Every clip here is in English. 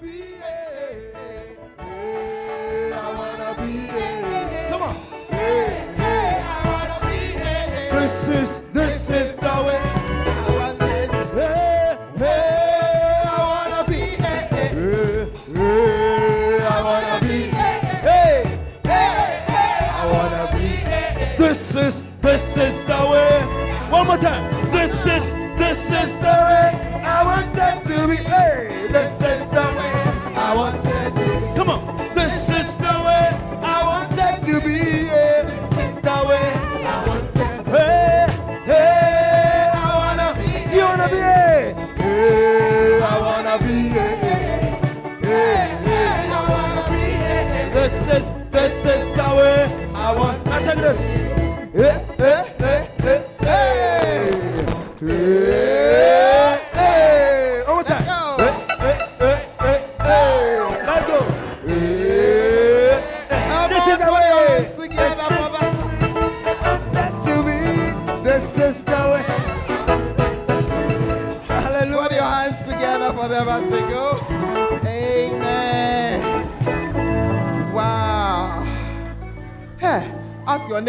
Eh, this is this is the way. I want it. Hey, hey, I wanna be. Hey, hey, hey, I wanna be. Hey, hey, hey, I wanna be. This is this is the way. One more time. This is this is the way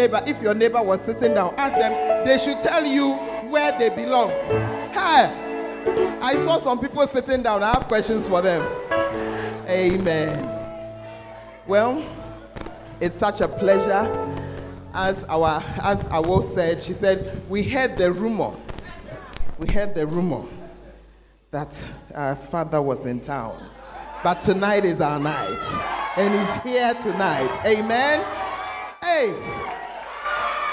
neighbor if your neighbor was sitting down. Ask them. They should tell you where they belong. Hey, I saw some people sitting down. I have questions for them. Amen. Well, it's such a pleasure. As our as Awo said, she said, we heard the rumor. We heard the rumor that our father was in town. But tonight is our night. And he's here tonight. Amen. Hey.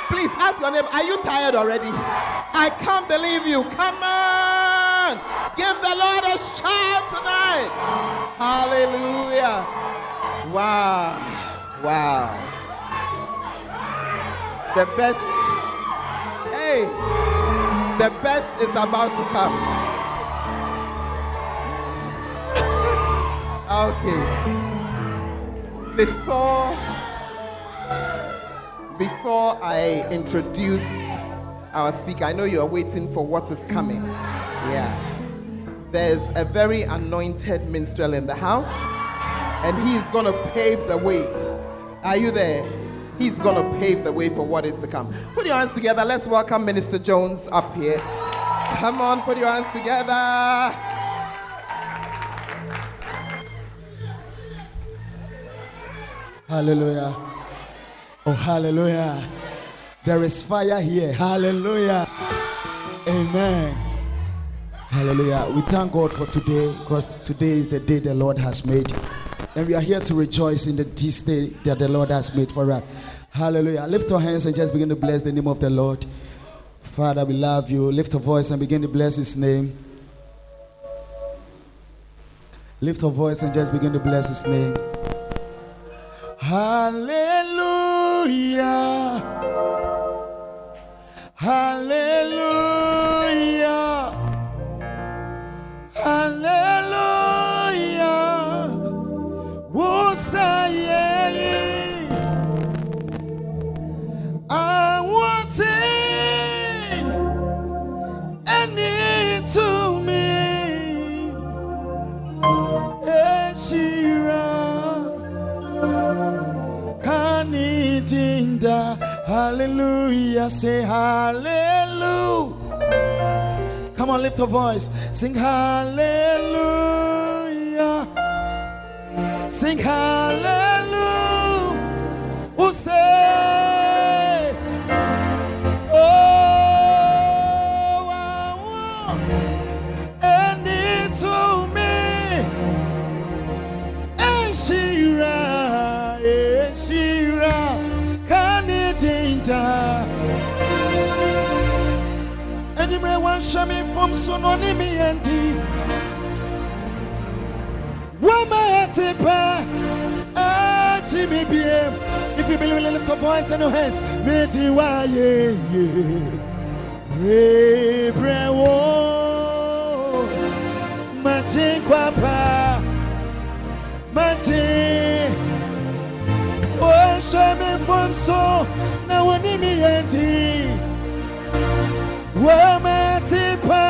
Please ask your neighbor, are you tired already? I can't believe you. Come on. Give the Lord a shout tonight. Hallelujah. Wow. Wow. The best. Hey. The best is about to come. okay. Before before I introduce our speaker, I know you are waiting for what is coming. Yeah. There's a very anointed minstrel in the house, and he's going to pave the way. Are you there? He's going to pave the way for what is to come. Put your hands together. Let's welcome Minister Jones up here. Come on, put your hands together. Hallelujah. Oh, hallelujah. There is fire here. Hallelujah. Amen. Hallelujah. We thank God for today because today is the day the Lord has made. And we are here to rejoice in the, this day that the Lord has made for us. Hallelujah. Lift your hands and just begin to bless the name of the Lord. Father, we love you. Lift your voice and begin to bless his name. Lift your voice and just begin to bless his name. Hallelujah. Hallelujah. Hallelujah. Say hallelujah. Come on, lift your voice. Sing hallelujah. Sing hallelujah. Who say, Shami from Sononimi and D. Wama Jimmy BM. If you believe, lift your voice and your hands. Wo. Machin kwapa. Machin. Oh, shami from so. tipa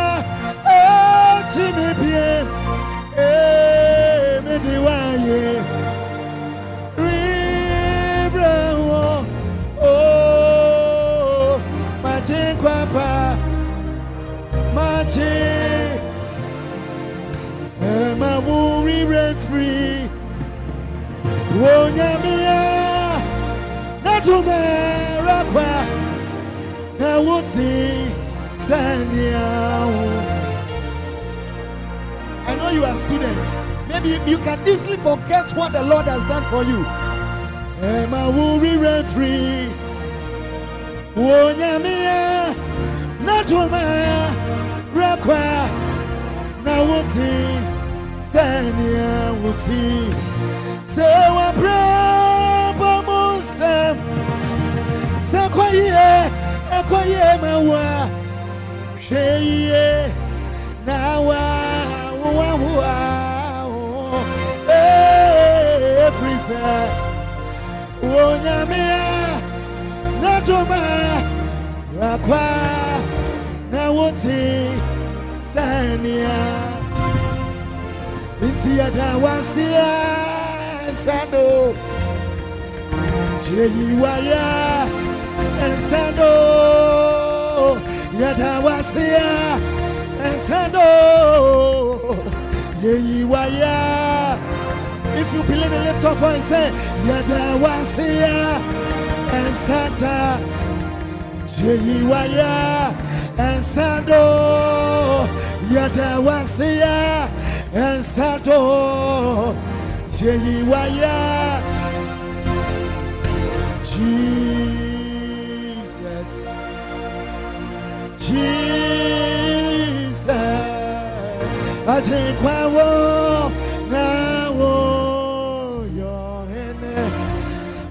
ekyi mi bie ee mi di wáyé ribre wo ooo machi nkwapa machi ẹ̀ma e wo ribre firi wo nyamiya na dùnmẹ̀ rẹ̀ kwa na wọ́n ti. I know you are students. Maybe you, can easily forget what the Lord has done for you. Emma Wuri Refree, Wonyamia, Natumera Rakwa, Nawuti, Sanya Wuti, Sewa Brabo Musam, Sakwaye, Akwaye Mawa, Hey, now I want every eh, side. Oh, Yamia, not to my Rakwa, now what's he? Sania. Nti ada sando Jeyi waya sando ensado Yada wasia ensado Yeyi waya If you believe it, lift up and say Yada wasia ensada Jeyi waya ensado Yada wasia ensado Jeyi waya Jesus Jesus. I Achinkwawo na wo yo hene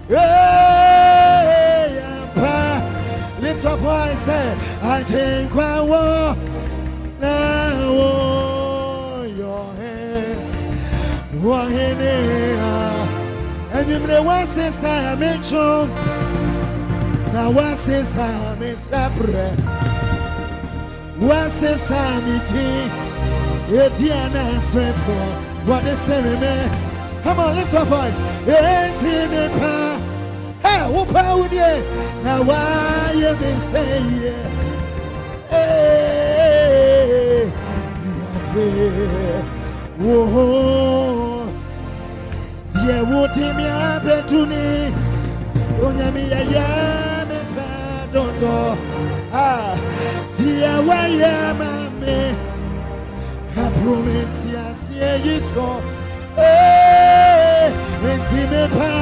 Hey, yampa. Lift up voice, say, Achinkwawo na wo yo hene Wo hene Enyimre wase sa me chom Na wase sa me sabre Wase sa me ti Eti ana srefo. What say me Come on lift up voice. Eti me pa Hey wupa udie Na wa ye me say yeah Hey Irate Whoa deɛ wotemi abɛtuni onyame yɛyɛ me fɛ dɔdɔ a deɛ wayɛ ma me kapro me nti aseɛ yi sɔ Ee, nti mepa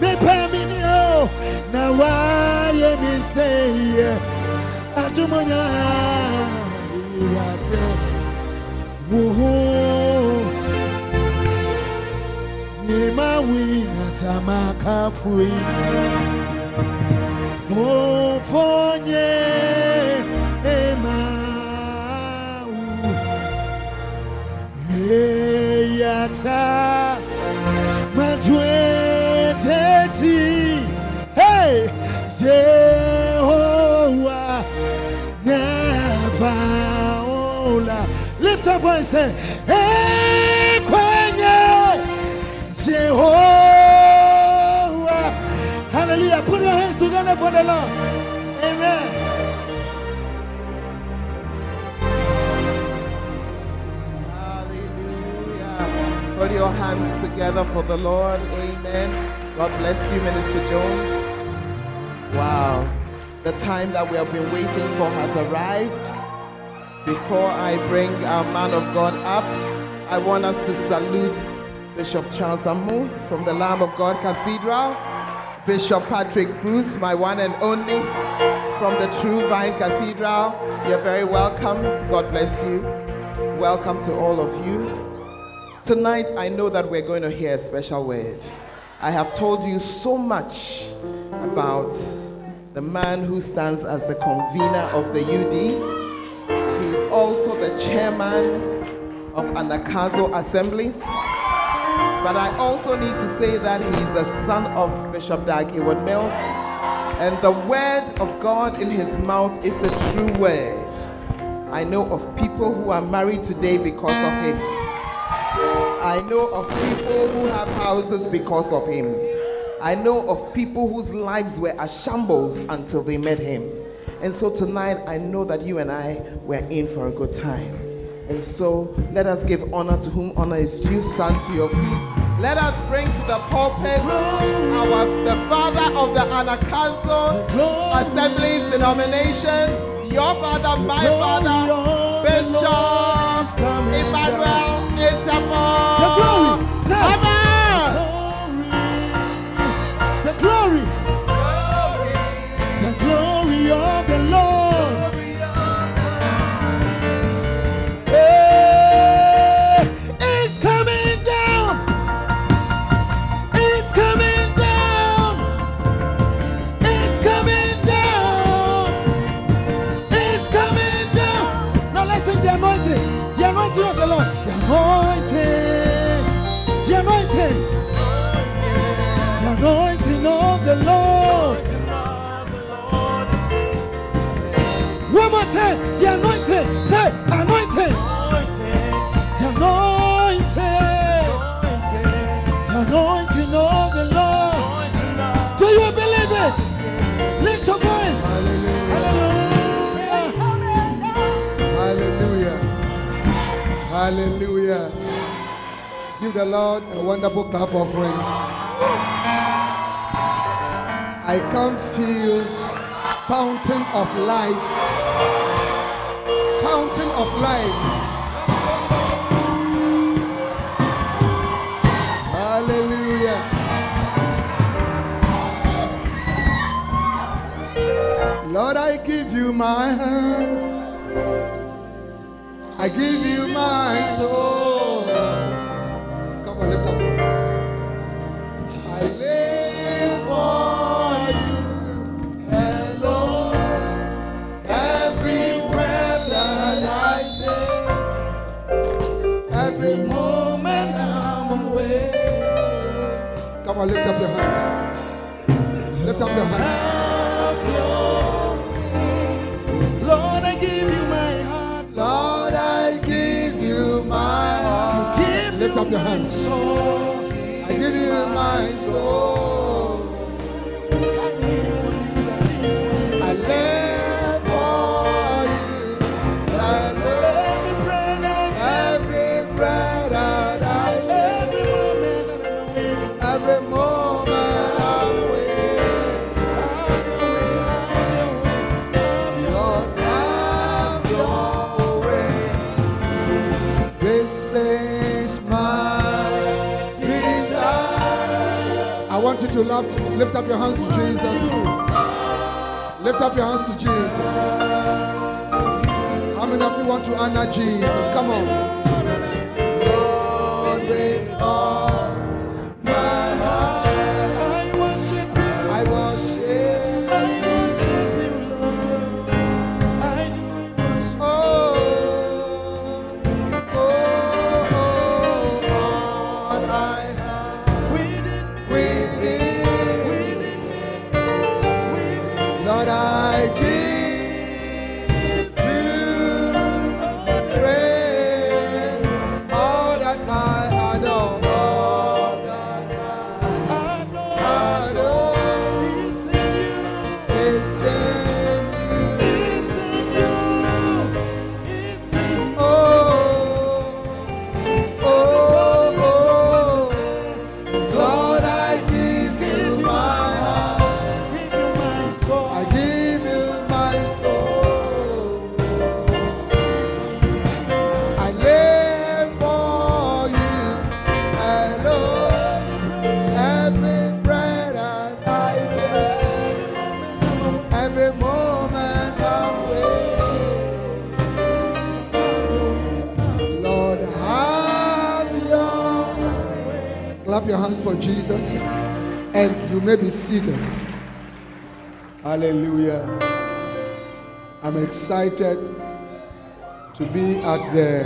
mepa me ni o na wayɛ me sɛ yɛ adomonya iwade wo ho Yema wina tamaka pui. Fofonye ema Eyata Matweteti Hey Jehovah Yavaola Lift up voice say Hey kwenye Jehovah. Hallelujah. Put your hands together for the Lord. Put your hands together for the Lord. Amen. God bless you, Minister Jones. Wow. The time that we have been waiting for has arrived. Before I bring our man of God up, I want us to salute Bishop Charles Amu from the Lamb of God Cathedral, Bishop Patrick Bruce, my one and only, from the True Vine Cathedral. You're very welcome. God bless you. Welcome to all of you. Tonight, I know that we're going to hear a special word. I have told you so much about the man who stands as the convener of the UD. He is also the chairman of Anagkazo Assemblies. But I also need to say that he is the son of Bishop Dag Heward-Mills. And the word of God in his mouth is a true word. I know of people who are married today because of him. I know of people who have houses because of him. I know of people whose lives were a shambles until they met him. And so tonight, I know that you and I were in for a good time. And so let us give honor to whom honor is due. Stand to your feet. Let us bring to the pulpit our the father of the Anagkazo Assembly's denomination, your father, my father, Bishop Emmanuel Itamo. The glory, say. Time. The anointing. Say anointing. The anointing. The anointing of the Lord. Do you believe it? Lift your voice. Hallelujah. Hallelujah. Hallelujah. Give the Lord a wonderful clap offering. I can feel fountain of life. Of life. Hallelujah. Lord, I give you my hand. I give you my soul. On, lift up your hands. Lift up your hands. Lord, I give you my heart. Lord, I give you my heart. Lift up your my hands. soul. I give you my soul. Lift, lift up your hands to Jesus. Lift up your hands to Jesus. How many of you want to honor Jesus? Come on. Lord, I give Clap your hands for Jesus, and you may be seated. Hallelujah. I'm excited to be at the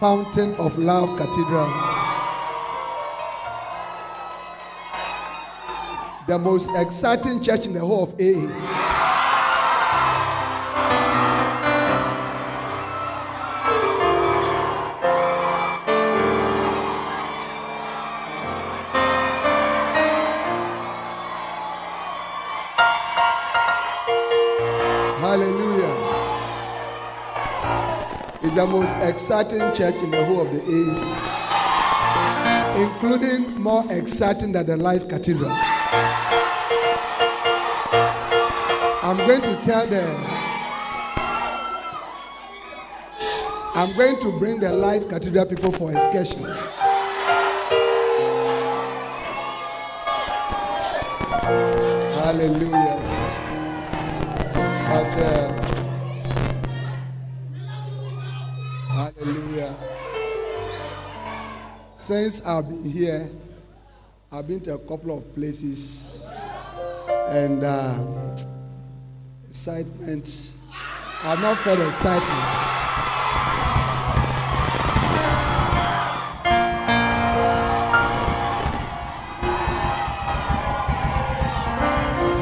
Fountain of Love Cathedral. The most exciting church in the whole of AA. The most exciting church in the whole of the A, including more exciting than the Life Cathedral. I'm going to tell them. I'm going to bring the Life Cathedral people for excursion. Hallelujah. But, uh, Since I've been here, I've been to a couple of places and uh, excitement. I've not felt excitement.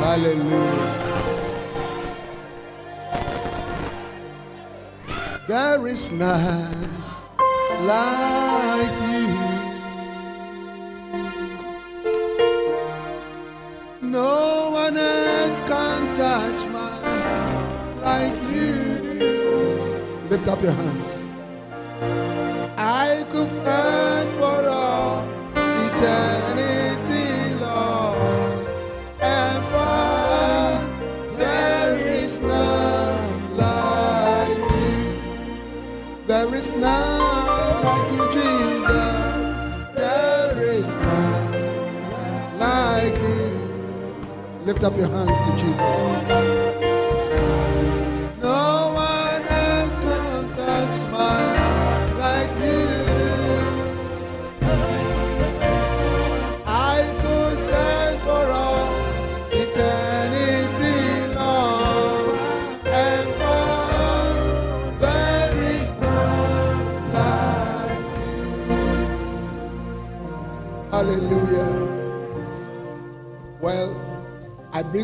Hallelujah. There is none like you. Lift up your hands. I could fight for all eternity, Lord, and for there is none like you. There is none like you, Jesus. There is none like you. Lift up your hands to Jesus.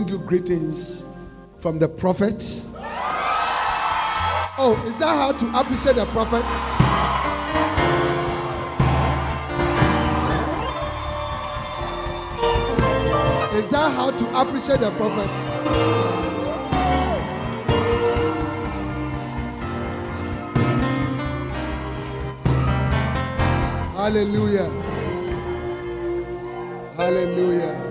Bring you greetings from the prophet. Oh, is that how to appreciate the prophet? Is that how to appreciate the prophet? Hallelujah. Hallelujah.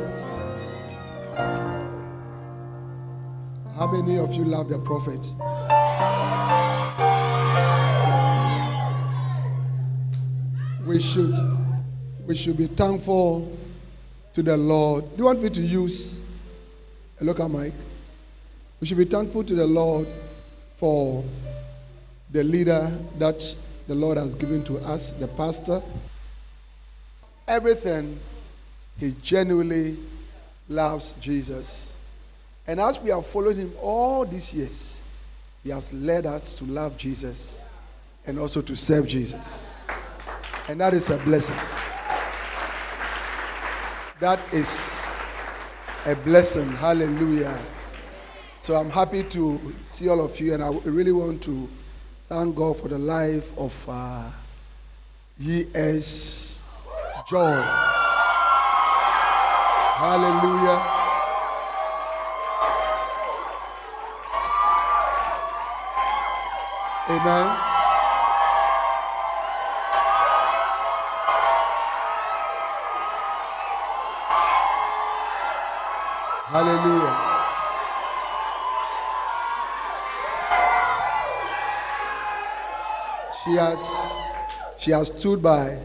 Many of you love the prophet? We should we should be thankful to the Lord. Do you want me to use a local mic? We should be thankful to the Lord for the leader that the Lord has given to us, the pastor. Everything, he genuinely loves Jesus. And as we have followed him all these years, he has led us to love Jesus and also to serve Jesus. And that is a blessing. That is a blessing. Hallelujah. So I'm happy to see all of you, and I really want to thank God for the life of uh, E.S. Joy. Hallelujah. Amen. Hallelujah. She has she has stood by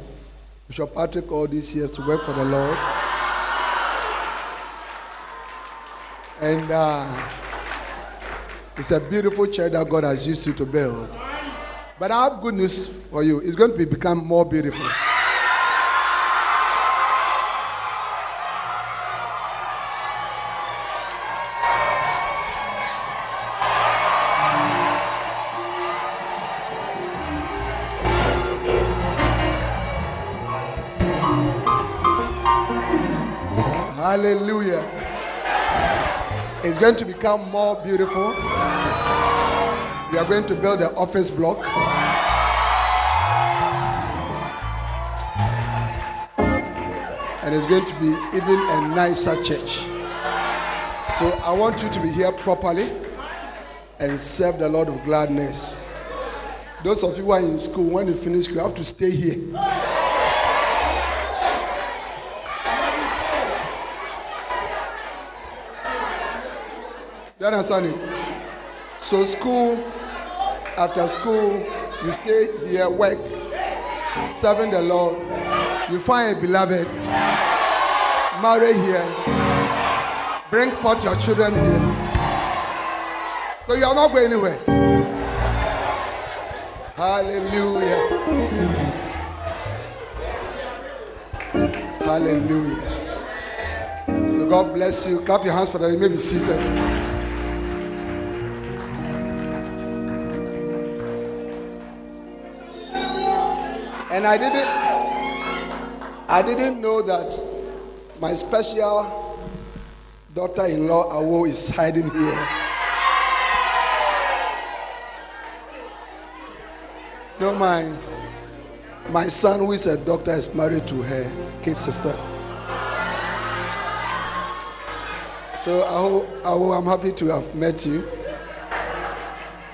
Bishop Patrick all these years to work for the Lord. And uh, it's a beautiful church that God has used you to build. But I have good news for you. It's going to be, become more beautiful. Hallelujah. It's going to become more beautiful. We are going to build an office block. And it's going to be even a nicer church. So I want you to be here properly. and serve the Lord with gladness. Those of you who are in school, when you finish, school, you have to stay here. You understand it? So, school, after school, you stay here, work, serving the Lord. You find a beloved, marry here, bring forth your children here. So, you are not going anywhere. Hallelujah. Hallelujah. So, God bless you. Clap your hands for that. You may be seated. And I didn't I didn't know that my special daughter-in-law Awo is hiding here. No, my my son, who is a doctor, is married to her kid sister. So Awo, Awo, I'm happy to have met you.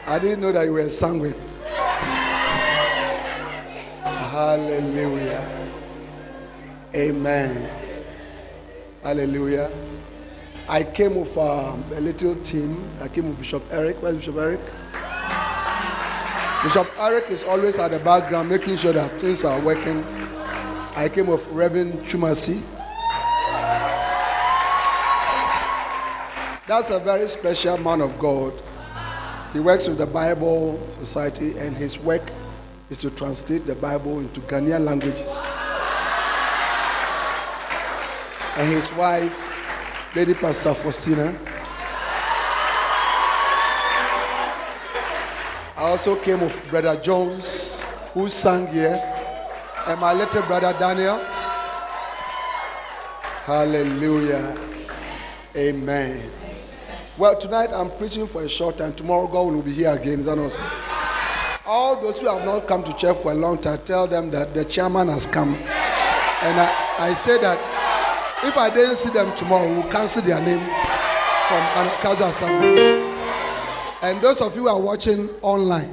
I didn't know that you were sanguine. Hallelujah. Amen. Hallelujah. I came with um, a little team. I came with Bishop Eric. Where's Bishop Eric? Bishop Eric is always at the background making sure that things are working. I came with Reverend Chumasi. That's a very special man of God. He works with the Bible Society, and his work is to translate the Bible into Ghanaian languages. And his wife, Lady Pastor Faustina. I also came with Brother Jones, who sang here, and my little brother Daniel. Hallelujah. Amen. Well, tonight I'm preaching for a short time. Tomorrow God will be here again. Is that awesome? All those who have not come to church for a long time, tell them that the chairman has come. And I, I say that if I didn't see them tomorrow, we'll cancel their name from casual assemblies. And those of you who are watching online,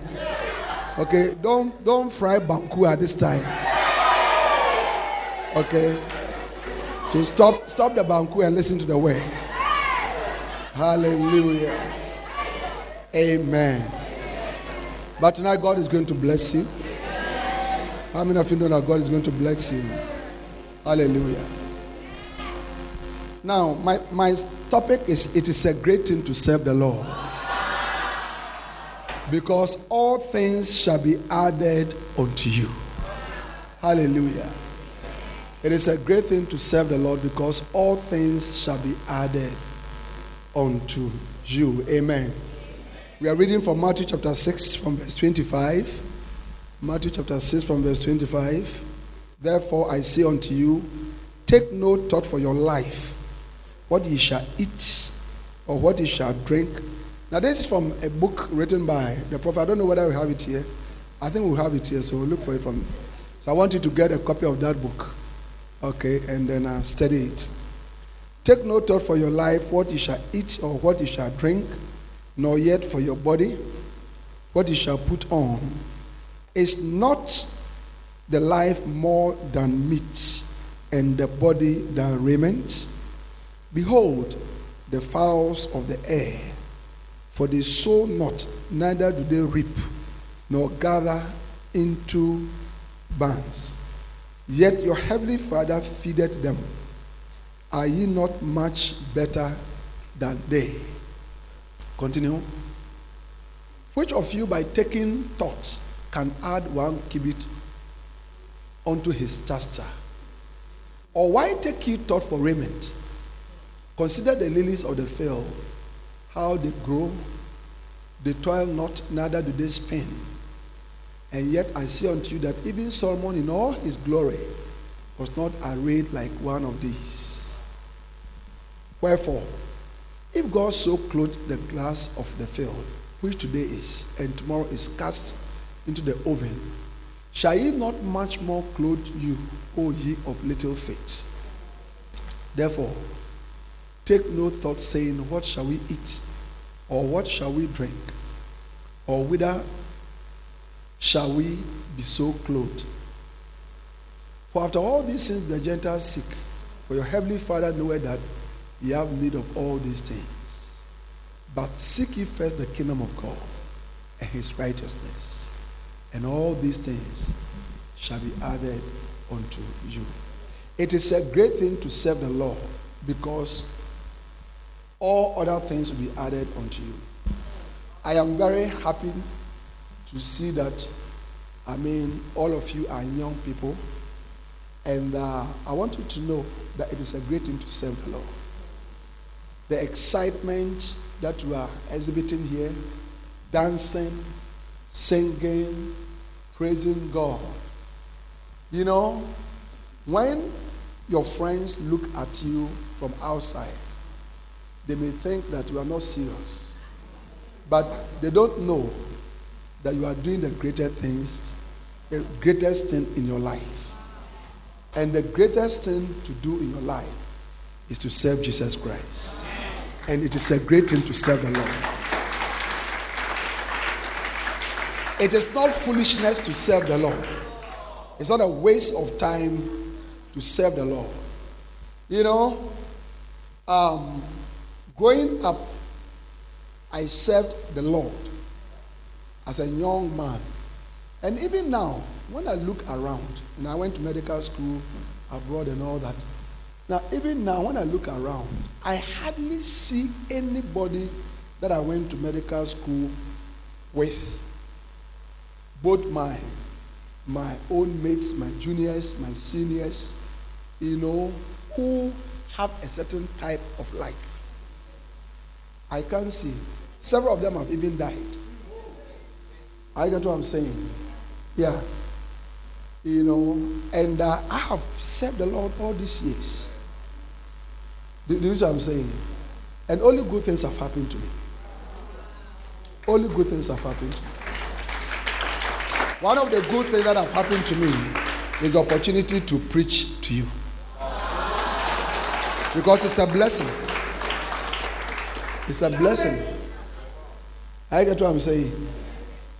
okay, don't don't fry banku at this time. Okay. So stop stop the banku and listen to the word. Hallelujah. Amen. But tonight God is going to bless you. How many of you know that God is going to bless you? Hallelujah. Now, my, my topic is it is a great thing to serve the Lord. Because all things shall be added unto you. Hallelujah. It is a great thing to serve the Lord because all things shall be added unto you. Amen. We are reading from Matthew chapter 6 from verse 25. Matthew chapter 6 from verse 25. Therefore I say unto you, take no thought for your life, what ye shall eat, or what ye shall drink. Now, this is from a book written by the prophet. I don't know whether we have it here. I think we have it here, so we'll look for it from. So I want you to get a copy of that book, okay, and then uh, study it. Take no thought for your life, what you shall eat or what you shall drink, nor yet for your body, what you shall put on. Is not the life more than meat, and the body than raiment? Behold, the fowls of the air, for they sow not, neither do they reap, nor gather into barns. Yet your heavenly Father feedeth them. Are ye not much better than they? Continue. Which of you, by taking thought, can add one cubit unto his stature? Or why take ye thought for raiment? Consider the lilies of the field, how they grow. They toil not, neither do they spin. And yet I say unto you that even Solomon in all his glory was not arrayed like one of these. Wherefore, if God so clothed the grass of the field, which today is, and tomorrow is cast into the oven, shall he not much more clothe you, O ye of little faith? Therefore, take no thought, saying, What shall we eat? Or what shall we drink? or whither shall we be so clothed? For after all these things the Gentiles seek, for your heavenly Father knoweth that ye have need of all these things. But seek ye first the kingdom of God and his righteousness, and all these things shall be added unto you. It is a great thing to serve the Lord because all other things will be added unto you. I am very happy to see that, I mean, all of you are young people, and uh, I want you to know that it is a great thing to serve the Lord. The excitement that you are exhibiting here, dancing, singing, praising God. You know, when your friends look at you from outside, they may think that you are not serious. But they don't know that you are doing the greatest things, the greatest thing in your life. And the greatest thing to do in your life is to serve Jesus Christ. And it is a great thing to serve the Lord. It is not foolishness to serve the Lord. It's not a waste of time to serve the Lord. You know, um, growing up, I served the Lord as a young man. And even now, when I look around, and I went to medical school abroad and all that, now, even now, when I look around, I hardly see anybody that I went to medical school with. Both my, my own mates, my juniors, my seniors, you know, who have a certain type of life. I can't see. Several of them have even died. I get what I'm saying. Yeah. You know, and uh, I have served the Lord all these years. Do you see what I'm saying? And only good things have happened to me. Only good things have happened to me. One of the good things that have happened to me is the opportunity to preach to you. Because it's a blessing. It's a blessing. I get what I'm saying.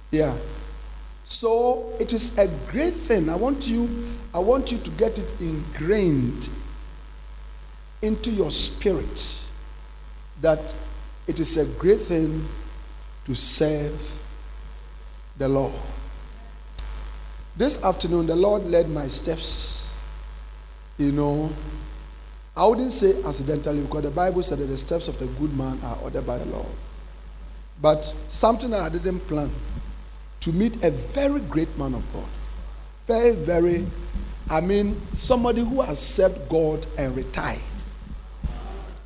Yeah. So it is a great thing. I want you, I want you to get it ingrained into your spirit that it is a great thing to serve the Lord. This afternoon, the Lord led my steps. You know, I wouldn't say accidentally because the Bible said that the steps of the good man are ordered by the Lord. But something I didn't plan to meet a very great man of God. Very, very, I mean, somebody who has served God and retired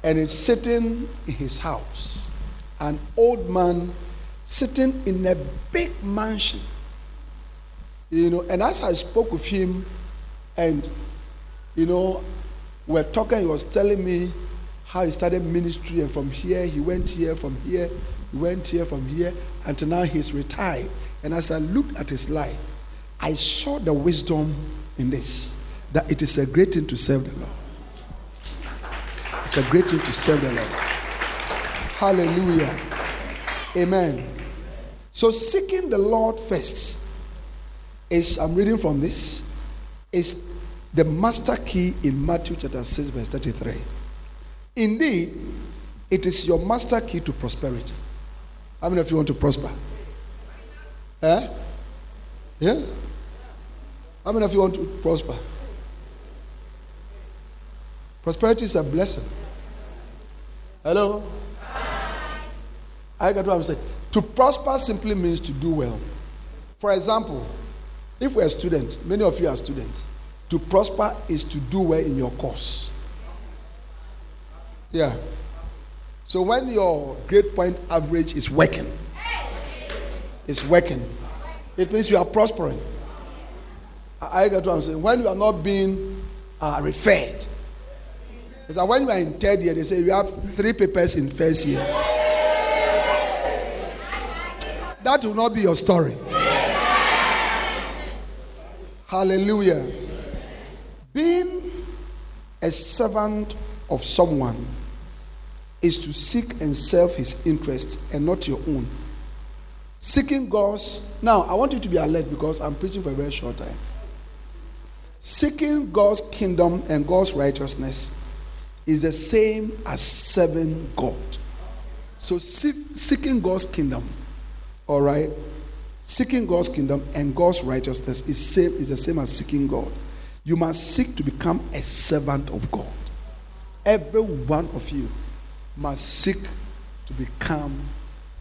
and is sitting in his house. An old man sitting in a big mansion. You know, and as I spoke with him, and you know, we're talking, he was telling me how he started ministry, and from here he went here, from here he went here, from here, until now he's retired. And as I looked at his life, I saw the wisdom in this that it is a great thing to serve the Lord. It's a great thing to serve the Lord. Hallelujah. Amen. So, seeking the Lord first is, I'm reading from this, is the master key in Matthew chapter 6, verse 33. Indeed, it is your master key to prosperity. How many of you want to prosper? Eh? Yeah? How many of you want to prosper? Prosperity is a blessing. Hello? I got what I'm saying. To prosper simply means to do well. For example, if we're students, many of you are students, to prosper is to do well in your course. Yeah. So when your grade point average is working, it's working, it means you are prospering. I get what I'm saying. When you are not being uh, referred, it's like when you are in third year, they say you have three papers in first year. That will not be your story. Hallelujah. Being a servant of someone is to seek and serve his interest and not your own. Seeking God's. Now, I want you to be alert because I'm preaching for a very short time. Seeking God's kingdom and God's righteousness is the same as serving God. So, seeking God's kingdom, all right, seeking God's kingdom and God's righteousness is same is the same as seeking God. You must seek to become a servant of God. Every one of you must seek to become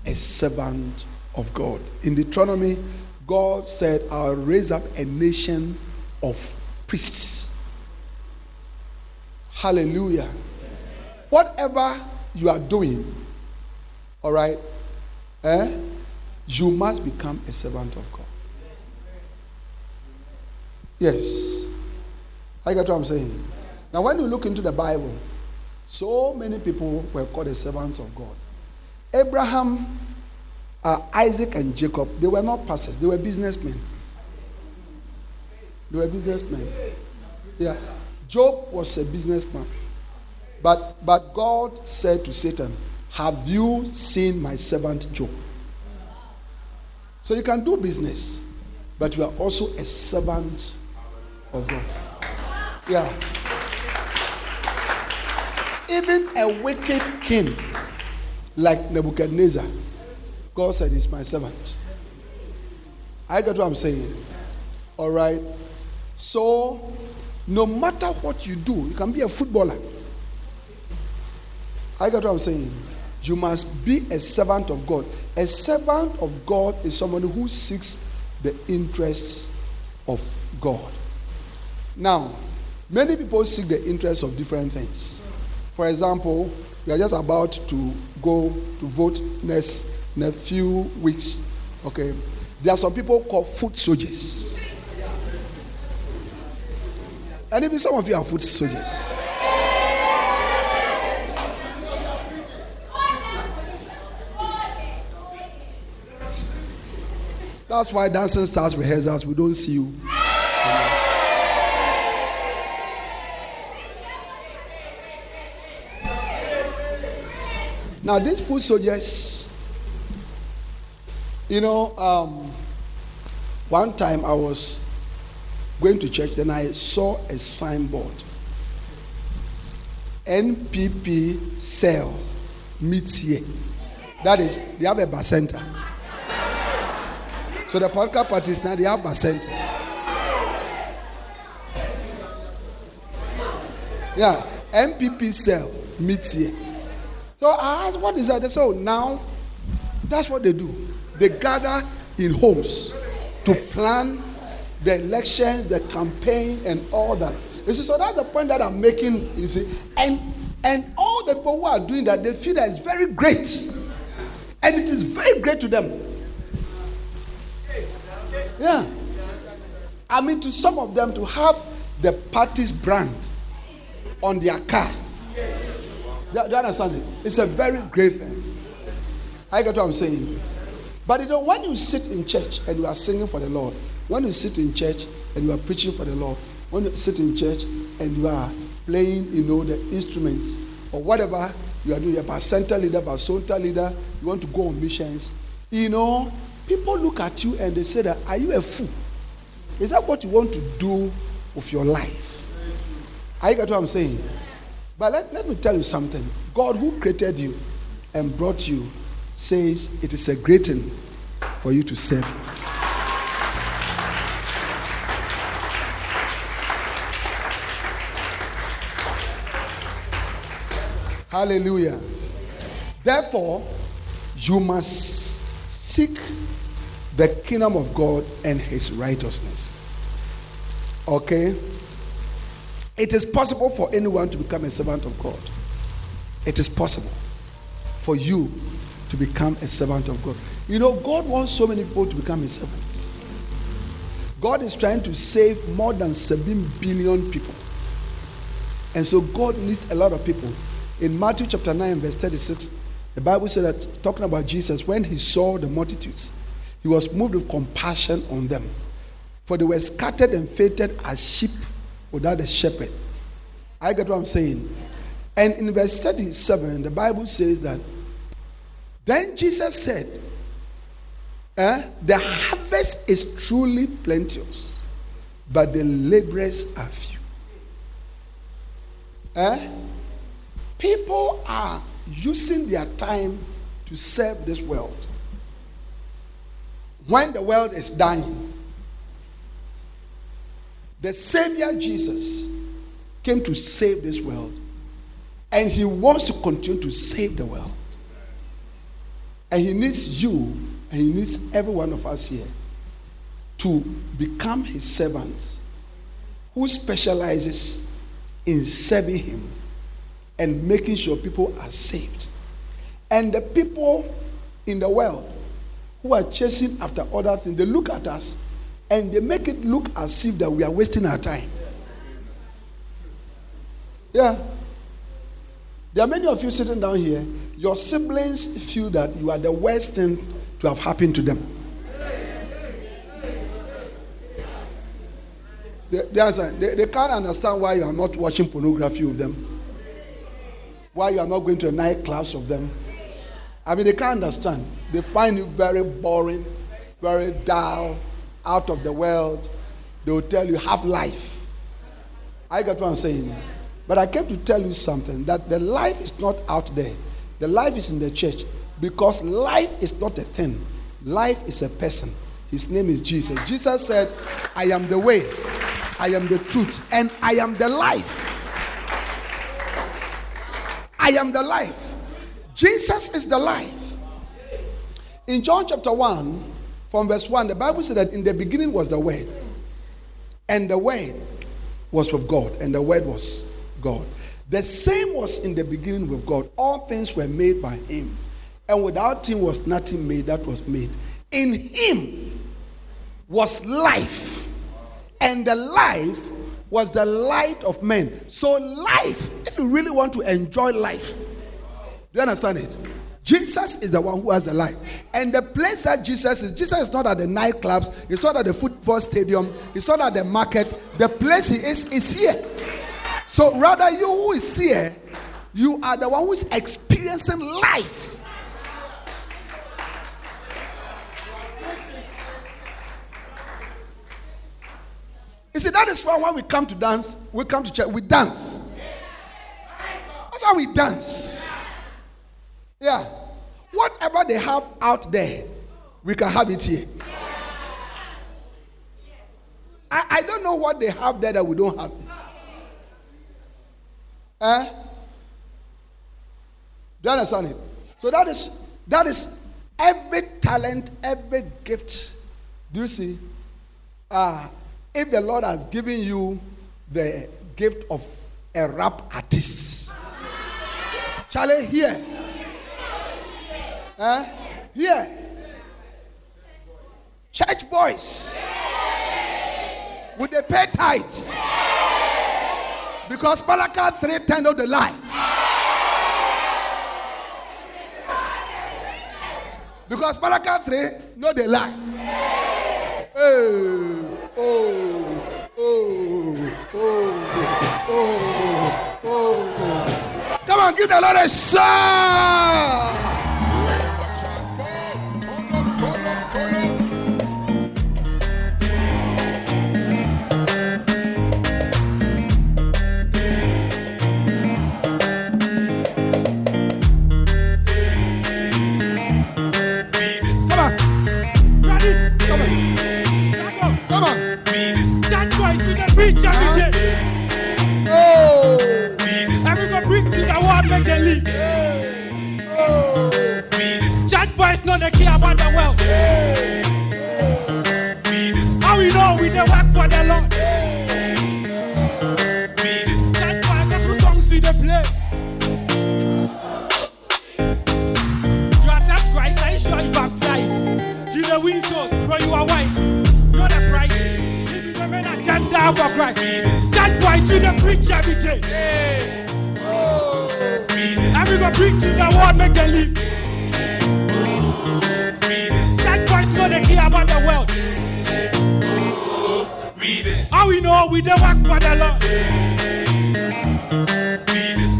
a servant of God. In Deuteronomy, God said, I'll raise up a nation of priests. Hallelujah. Whatever you are doing, all right, eh, you must become a servant of God. Yes. I get what I'm saying. Now, when you look into the Bible, so many people were called the servants of God. Abraham, uh, Isaac, and Jacob, they were not pastors, they were businessmen. They were businessmen. Yeah. Job was a businessman. But, but God said to Satan, Have you seen my servant Job? So you can do business, but you are also a servant of God. Yeah. Even a wicked king like Nebuchadnezzar, God said, He's my servant. I get what I'm saying. All right. So, no matter what you do, you can be a footballer. I got what I'm saying. You must be a servant of God. A servant of God is someone who seeks the interests of God. Now, many people seek the interests of different things. For example, we are just about to go to vote next in a few weeks. Okay, there are some people called foot soldiers. And even some of you are foot soldiers. That's why dancing starts rehearsals. We don't see you. Now, these foot soldiers, you know, um, one time I was going to church, then I saw a signboard NPP cell meets here. That is, they have a bacenta. So the political parties now they have bacentas. Yeah, NPP cell meets here. So I asked, what is that? They said, oh, now that's what they do. They gather in homes to plan the elections, the campaign, and all that. You see, so that's the point that I'm making. You see, and and all the people who are doing that, they feel that it's very great, and it is very great to them. Yeah, I mean, to some of them to have the party's brand on their car. Do you understand it? It's a very great thing. I get what I'm saying. But you know, when you sit in church and you are singing for the Lord, when you sit in church and you are preaching for the Lord, when you sit in church and you are playing, you know, the instruments or whatever you are doing, you're a center leader, a center leader, you want to go on missions, you know, people look at you and they say that, are you a fool? Is that what you want to do with your life? I get what I'm saying? But let, let me tell you something. God who created you and brought you says it is a great thing for you to serve Hallelujah. Therefore, you must seek the kingdom of God and his righteousness. Okay? It is possible for anyone to become a servant of God. It is possible for you to become a servant of God. You know, God wants so many people to become his servants. God is trying to save more than 7 billion people. And so God needs a lot of people in Matthew chapter 9, verse 36, the Bible said that, talking about Jesus, when he saw the multitudes, he was moved with compassion on them. For they were scattered and fainted as sheep without a shepherd. I get what I'm saying. And in verse 37, the Bible says that, then Jesus said, Eh? The harvest is truly plenteous, but the laborers are few. Eh? People are using their time to serve this world. When the world is dying, the Savior Jesus came to save this world, and He wants to continue to save the world. And He needs you, and He needs every one of us here to become His servants who specializes in serving Him and making sure people are saved. And the people in the world who are chasing after other things, they look at us and they make it look as if that we are wasting our time. Yeah. There are many of you sitting down here, your siblings feel that you are the worst thing to have happened to them. They, they, they can't understand why you are not watching pornography with them, why you are not going to a night class of them. I mean, they can't understand. They find you very boring, very dull, out of the world. They will tell you, have life. I got what I'm saying. But I came to tell you something that the life is not out there, the life is in the church because life is not a thing, life is a person. His name is Jesus. Jesus said, I am the way, I am the truth, and I am the life. I am the life. Jesus is the life. In John chapter 1, from verse 1, the Bible said that in the beginning was the Word, and the Word was with God, and the Word was God. The same was in the beginning with God. All things were made by Him, and without Him was nothing made that was made. In Him was life, and the life was the light of men. So, life, if you really want to enjoy life, do you understand it? Jesus is the one who has the life. And the place that Jesus is, Jesus is not at the nightclubs, he's not at the football stadium, he's not at the market. The place he is is here. So rather, you who is here, you are the one who is experiencing life. That is why when we come to dance, we come to church, we dance. That's why we dance. Yeah. Whatever they have out there, we can have it here. I, I don't know what they have there that we don't have. Eh? Do you understand it? So that is that is every talent, every gift. Do you see? Uh, if the Lord has given you the gift of a rap artist, Charlie, here Huh? Here. Church boys. Would they pay tithe? Because Malachi 3 10 know the lie. Because Malachi 3 know the lie. Hey, oh, Oh oh, oh, oh, oh, oh. Come on, give the Lord a shout. Care about the world. How we know we don't work for the Lord. That's why that's what songs see they play. You accept Christ, are you sure you baptized? You the win souls, bro, you are wise. You're the price. You be the main agenda for Christ. That's why you the preach every day. And we go preach to the world, make them leave. About the world. How we know we don't work for the Lord?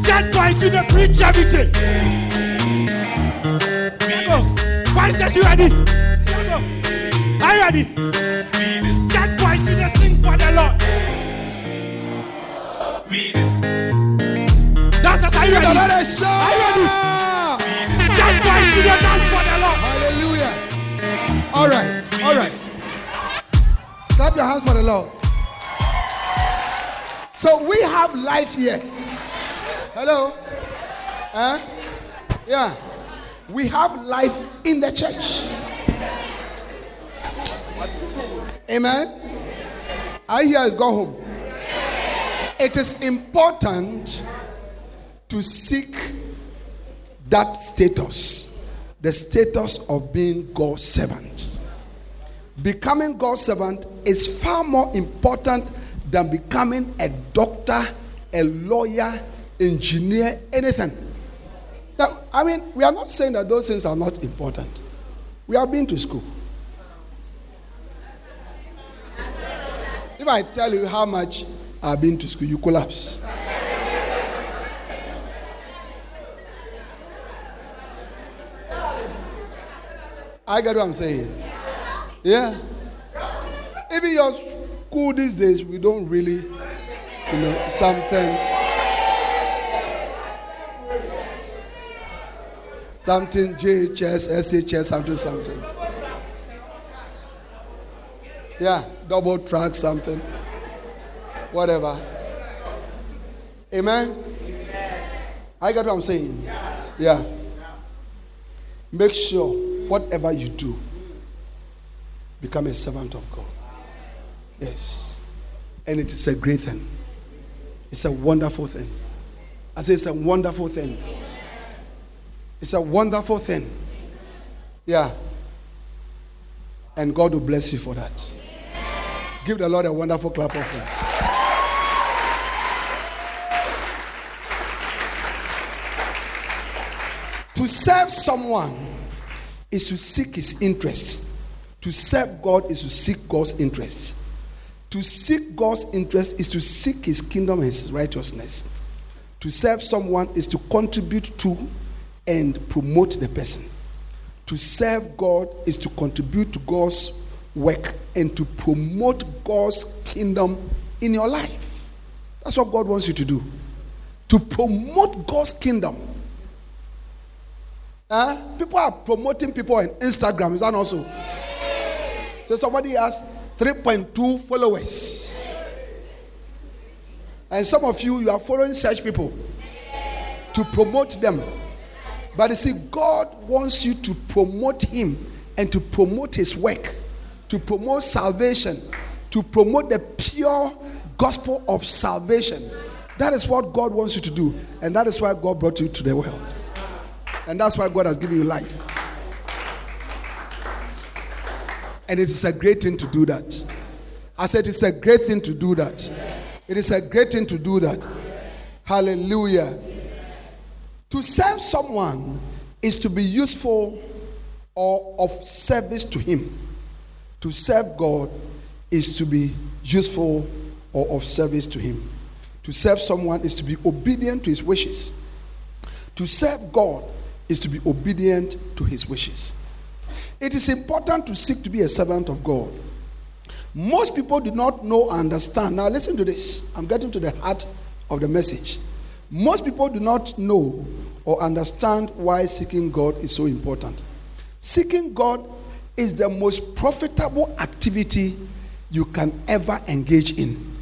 Church boys in the preach every day. Go. Why that you ready? Go. you ready? Church boys, you just sing for the Lord. Dancers, are you ready? Lord a shout. Church boys, you just dance for the. All right. All right. Clap your hands for the Lord. So we have life here. Hello? Huh? Yeah. We have life in the church. Amen. I hear you go home. It is important to seek that status, the status of being God's servant. Becoming God's servant is far more important than becoming a doctor, a lawyer, engineer, anything. Now, I mean, we are not saying that those things are not important. We have been to school. If I tell you how much I've been to school, you collapse. I get what I'm saying. Yeah. Even your school these days, we don't really, you know, something. Something JHS, SHS, something, something. Yeah, double track, something. Whatever. Amen? I get what I'm saying. Yeah. Make sure whatever you do, become a servant of God. Yes. And it is a great thing. It's a wonderful thing. I say it's a wonderful thing. It's a wonderful thing. Yeah. And God will bless you for that. Give the Lord a wonderful clap of hands. To serve someone is to seek his interests. To serve God is to seek God's interests. To seek God's interest is to seek his kingdom and his righteousness. To serve someone is to contribute to and promote the person. To serve God is to contribute to God's work and to promote God's kingdom in your life. That's what God wants you to do. To promote God's kingdom. Uh, people are promoting people on Instagram. Is that also? So somebody has 3.2 followers. And some of you, you are following such people to promote them. But you see, God wants you to promote Him and to promote His work, to promote salvation, to promote the pure gospel of salvation. That is what God wants you to do. And that is why God brought you to the world. And that's why God has given you life. And it is a great thing to do that. I said it's a great thing to do that. It is a great thing to do that. Hallelujah. To serve someone is to be useful or of service to him. To serve God is to be useful or of service to him. To serve someone is to be obedient to his wishes. To serve God is to be obedient to his wishes. It is important to seek to be a servant of God. Most people do not know or understand. Now, listen to this. I'm getting to the heart of the message. Most people do not know or understand why seeking God is so important. Seeking God is the most profitable activity you can ever engage in.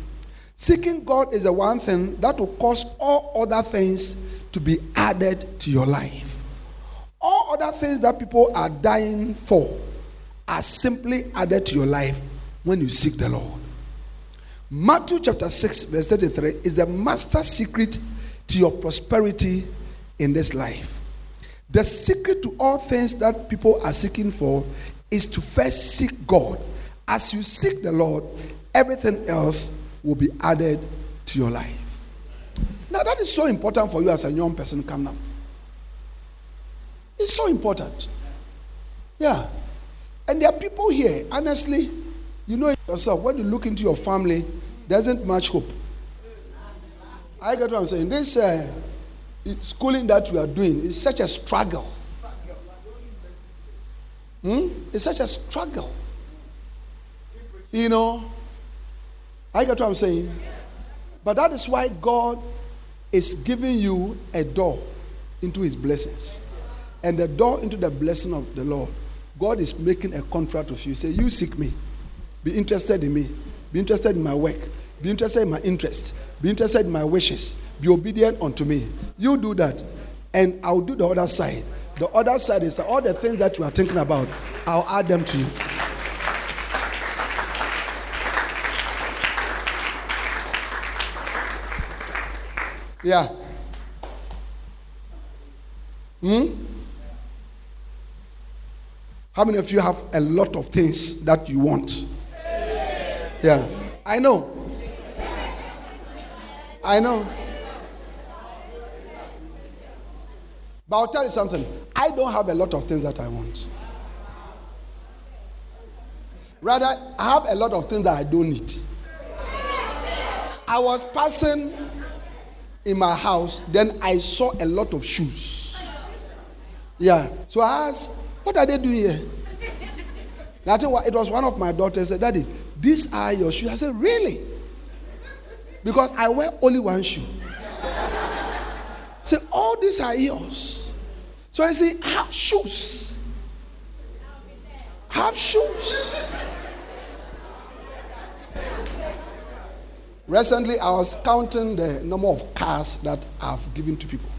Seeking God is the one thing that will cause all other things to be added to your life. Things that people are dying for are simply added to your life when you seek the Lord. Matthew chapter 6, verse 33 is the master secret to your prosperity in this life. The secret to all things that people are seeking for is to first seek God. As you seek the Lord, everything else will be added to your life. Now, that is so important for you as a young person coming up. It's so important. Yeah. And there are people here, honestly, you know yourself, when you look into your family, there isn't much hope. I get what I'm saying. This uh, schooling that we are doing is such a struggle. Hmm? It's such a struggle. You know, I get what I'm saying. But that is why God is giving you a door into his blessings. And the door into the blessing of the Lord, God is making a contract with you. Say, You seek me, be interested in me, be interested in my work, be interested in my interests. be interested in my wishes, be obedient unto me. You do that, and I'll do the other side. The other side is all the things that you are thinking about, I'll add them to you. Yeah. Hmm? How many of you have a lot of things that you want? Yeah. I know. I know. But I'll tell you something. I don't have a lot of things that I want. Rather, I have a lot of things that I don't need. I was passing in my house, then I saw a lot of shoes. Yeah. So I asked, What are they doing here? Think it was one of my daughters said, Daddy, these are your shoes. I said, Really? Because I wear only one shoe. Say, all these are yours. So I say, have shoes. Have shoes. Recently, I was counting the number of cars that I've given to people.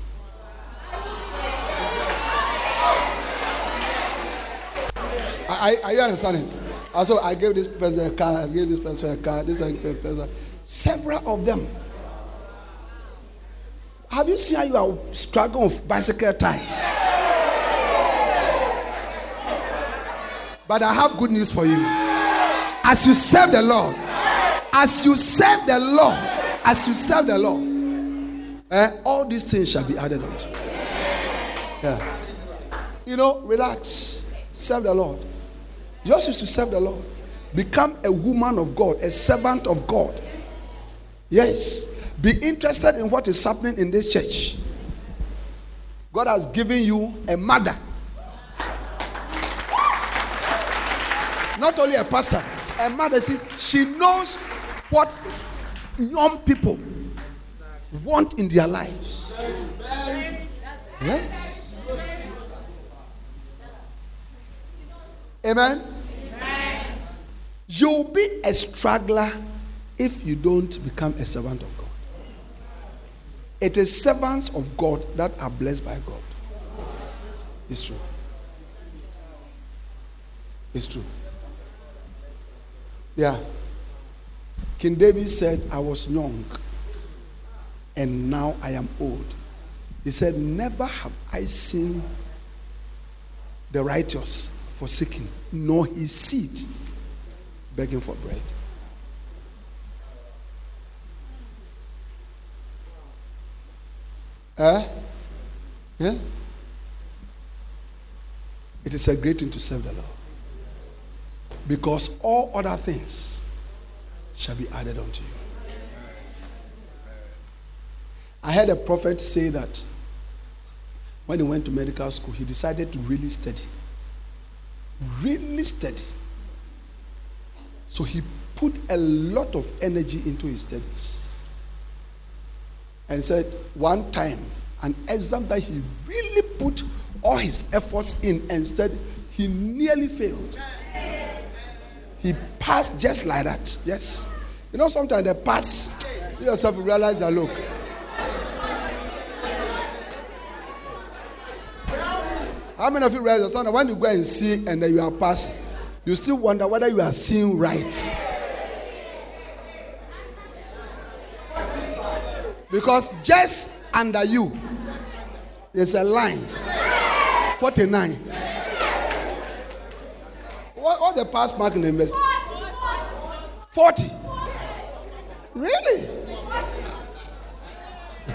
Are, are you understanding? Also, I gave this person a car, I gave this person a car, this person, several of them. Have you seen how you are struggling with bicycle tie? But I have good news for you. As you serve the Lord, as you serve the Lord, as you serve the Lord, eh, all these things shall be added unto. Yeah. You know, relax. Serve the Lord. Yours is to serve the Lord. Become a woman of God, a servant of God. Yes. Be interested in what is happening in this church. God has given you a mother. Not only a pastor, a mother. See, she knows what young people want in their lives. Yes. Amen. You'll be a struggler if you don't become a servant of God. It is servants of God that are blessed by God. It's true. It's true. Yeah. King David said, I was young and now I am old. He said, Never have I seen the righteous forsaken, nor his seed begging for bread. Eh? Yeah? It is a great thing to serve the Lord. Because all other things shall be added unto you. I heard a prophet say that when he went to medical school, he decided to really study. Really study. So he put a lot of energy into his studies. And said one time, an exam that he really put all his efforts in and said he nearly failed. He passed just like that. Yes. You know, sometimes they pass, you yourself realize that look. How many of you realize that when you go and see and then you are passed, you still wonder whether you are seeing right? Because just under you is a line 49. What, what's the pass mark in the university? 40. Really?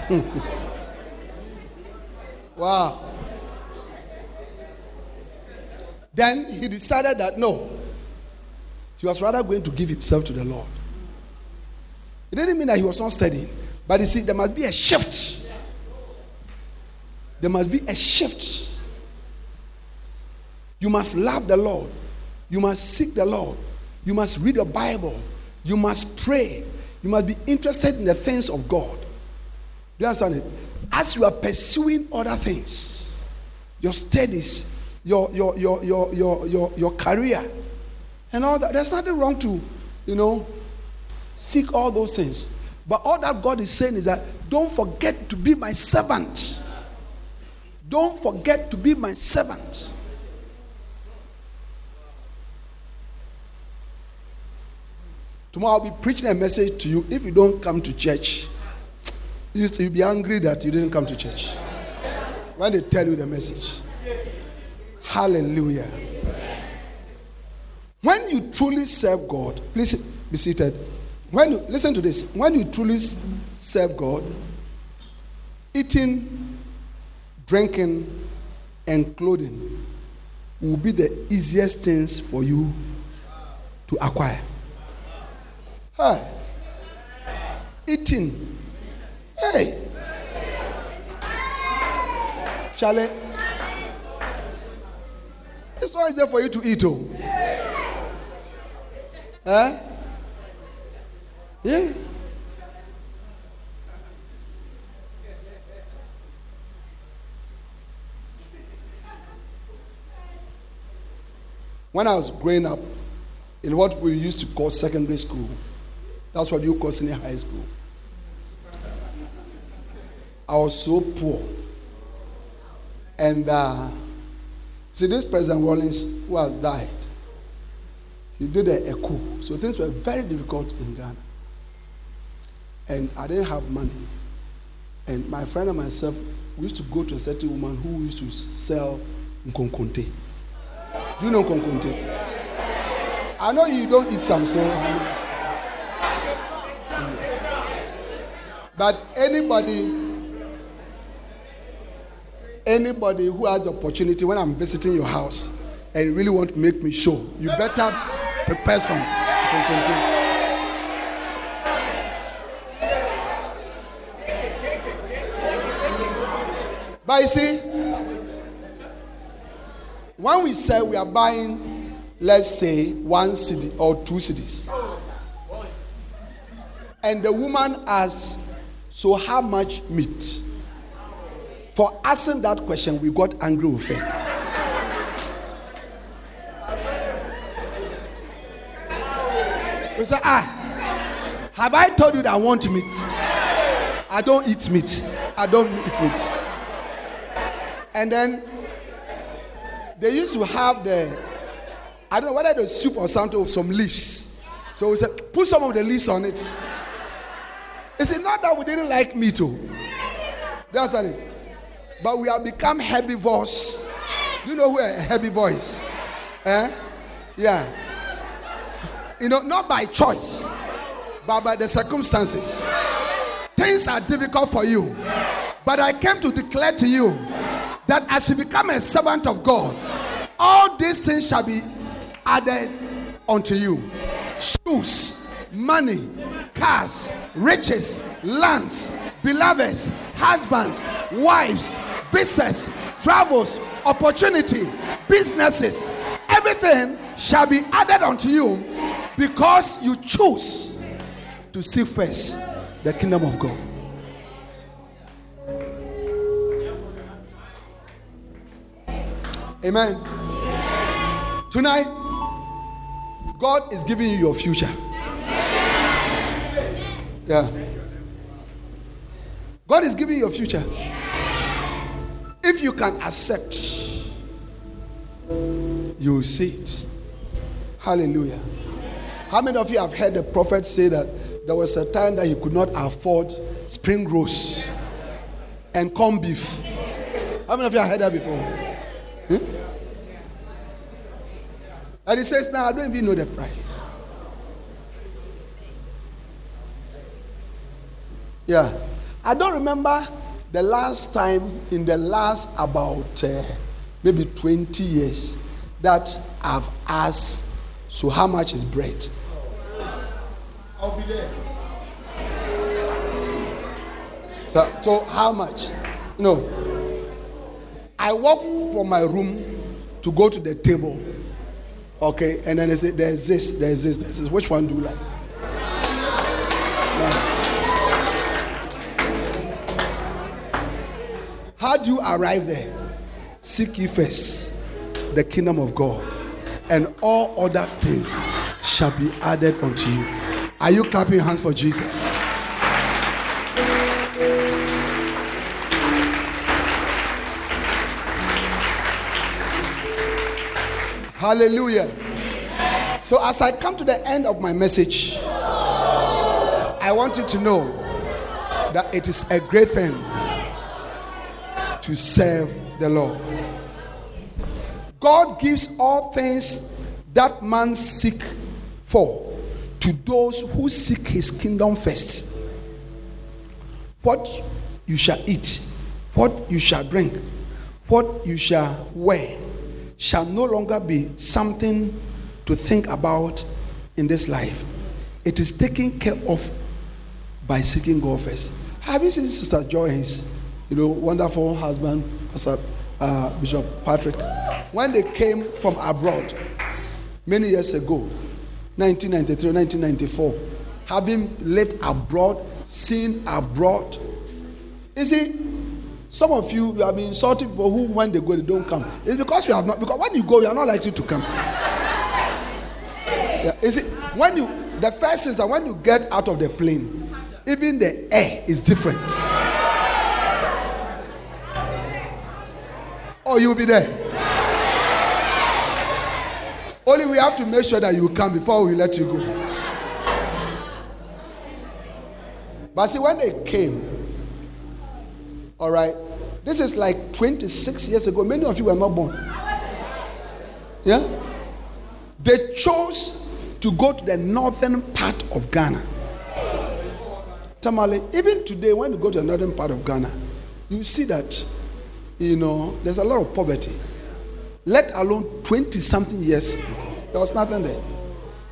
wow. Then he decided that no, he was rather going to give himself to the Lord. It didn't mean that he was not studying, but you see, there must be a shift. There must be a shift. You must love the Lord. You must seek the Lord. You must read your Bible. You must pray. You must be interested in the things of God. Do you understand it? As you are pursuing other things, your studies, your your your your your your, your career, and all that. There's nothing wrong to, you know, seek all those things. But all that God is saying is that don't forget to be my servant. Don't forget to be my servant. Tomorrow I'll be preaching a message to you. If you don't come to church, you'll be angry that you didn't come to church. When they tell you the message. Hallelujah. When you truly serve God, please be seated. When you listen to this, when you truly serve God, eating, drinking, and clothing will be the easiest things for you to acquire. Hey. Eating. Hey. Charlie. It's always there for you to eat, oh. Huh? Yeah. When I was growing up in what we used to call secondary school, that's what you call senior high school. I was so poor. And uh, see, this President Rawlings, who has died, he did a, a coup. So things were very difficult in Ghana. And I didn't have money. And my friend and myself, we used to go to a certain woman who used to sell nkonkonte. Do you know nkonkonte? I know you don't eat some, so. But anybody, anybody who has the opportunity when I'm visiting your house and you really want to make me show, you better prepare some. But you see, when we say we are buying, let's say, one cedi or two cedis, and the woman asks, So how much meat? For asking that question, we got angry with her. We say, Ah, have I told you that I want meat? I don't eat meat. I don't eat meat. And then they used to have the, I don't know whether the soup or something with some leaves. So we said, put some of the leaves on it. It's not that we didn't like meat, too. That's it. But we have become herbivores. Do you know who a herbivore is? Eh? Yeah. You know, not by choice, but by the circumstances. Things are difficult for you. But I came to declare to you that as you become a servant of God, all these things shall be added unto you shoes, money, cars, riches, lands, beloveds, husbands, wives, business, travels, opportunity, businesses, everything shall be added unto you because you choose to seek first the kingdom of God. Amen. Tonight, God is giving you your future. Yeah. God is giving you your future. If you can accept, you will see it. Hallelujah. How many of you have heard the prophet say that there was a time that he could not afford spring rolls and corned beef? How many of you have heard that before? Hmm? And he says, Now I don't even know the price. Yeah. I don't remember the last time in the last about uh, maybe 20 years that I've asked, So how much is bread? I'll be there. So, so how much? Know, I walk from my room to go to the table Okay, and then they say there's this, there's this, there's this. Which one do you like? How do you arrive there? Seek ye first the kingdom of God, and all other things shall be added unto you. Are you clapping your hands for Jesus? Hallelujah. So, as I come to the end of my message, I want you to know that it is a great thing to serve the Lord. God gives all things that man seek for to those who seek his kingdom first. What you shall eat, what you shall drink, what you shall wear shall no longer be something to think about in this life. It is taken care of by seeking God first. Have you seen Sister Joyce? You know, wonderful husband, Pastor uh, Bishop Patrick. When they came from abroad many years ago, 1993, 1994, having lived abroad, seen abroad. You see, some of you, you have been insulting people who, when they go, they don't come. It's because you have not, because when you go, you are not likely to come. Yeah, you see, when you, the first is that when you get out of the plane, even the air is different. Oh, you'll be there. Only we have to make sure that you come before we let you go. But see, when they came, all right, this is like 26 years ago. Many of you were not born. Yeah? They chose to go to the northern part of Ghana. Tamale, even today, when you go to the northern part of Ghana, you see that, you know, there's a lot of poverty. Let alone 20 something years, there was nothing there.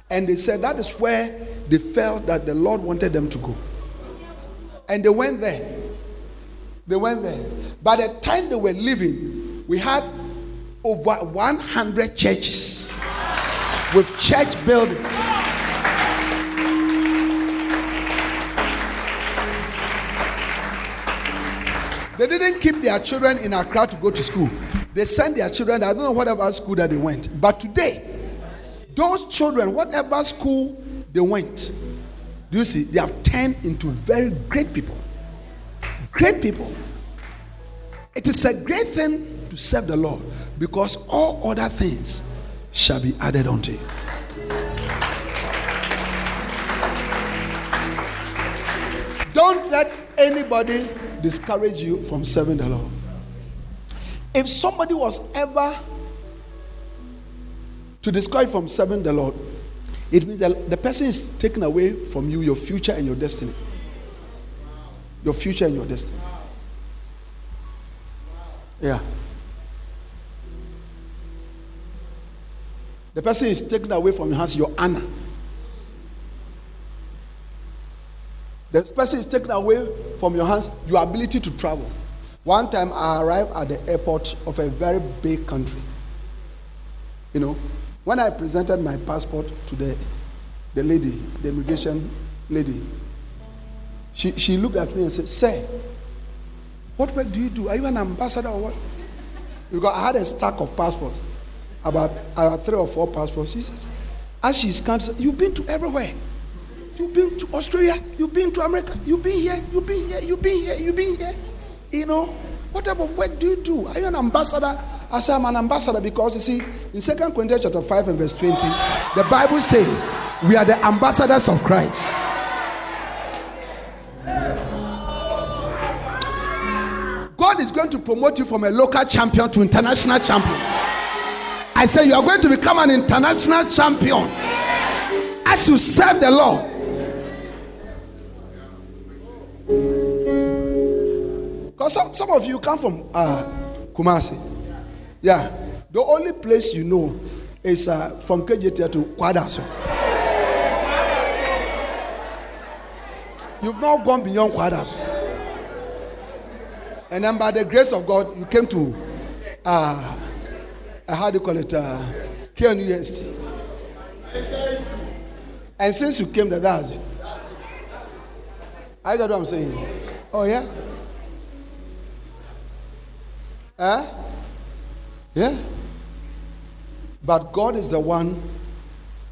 And they said that is where they felt that the Lord wanted them to go. And they went there. They went there. By the time they were leaving, we had over 100 churches with church buildings. They didn't keep their children in Accra to go to school. They sent their children, I don't know whatever school that they went. But today, those children, whatever school they went, do you see, they have turned into very great people. Great people. It is a great thing to serve the Lord because all other things shall be added unto you. Don't let anybody discourage you from serving the Lord. If somebody was ever to discourage from serving the Lord, it means that the person is taking away from you your future and your destiny. Your future and your destiny. Yeah. The person is taking away from your hands your honor. The person is taken away from your hands your ability to travel. One time I arrived at the airport of a very big country. You know, when I presented my passport to the, the lady, the immigration lady, she, she looked at me and said, Sir, what work do you do? Are you an ambassador or what? Because I had a stack of passports, about, about three or four passports. She says, as she's come, You've been to everywhere. You've been to Australia, you've been to America, you've been here, you've been here, you've been here, you've been here. You know, what type of work do you do? Are you an ambassador? I say I'm an ambassador because you see, in Second Corinthians chapter 5 and verse 20, the Bible says we are the ambassadors of Christ. God is going to promote you from a local champion to international champion. I say you are going to become an international champion as you serve the Lord. Because some, some of you come from uh, Kumasi. Yeah. The only place you know is uh, from KJT to Kwadaso. You've not gone beyond Kwadaso. And then by the grace of God, you came to, uh, uh, how do you call it, uh, Here in UST. And since you came there, that's it. I got what I'm saying. Oh, yeah? Huh? Yeah? But God is the one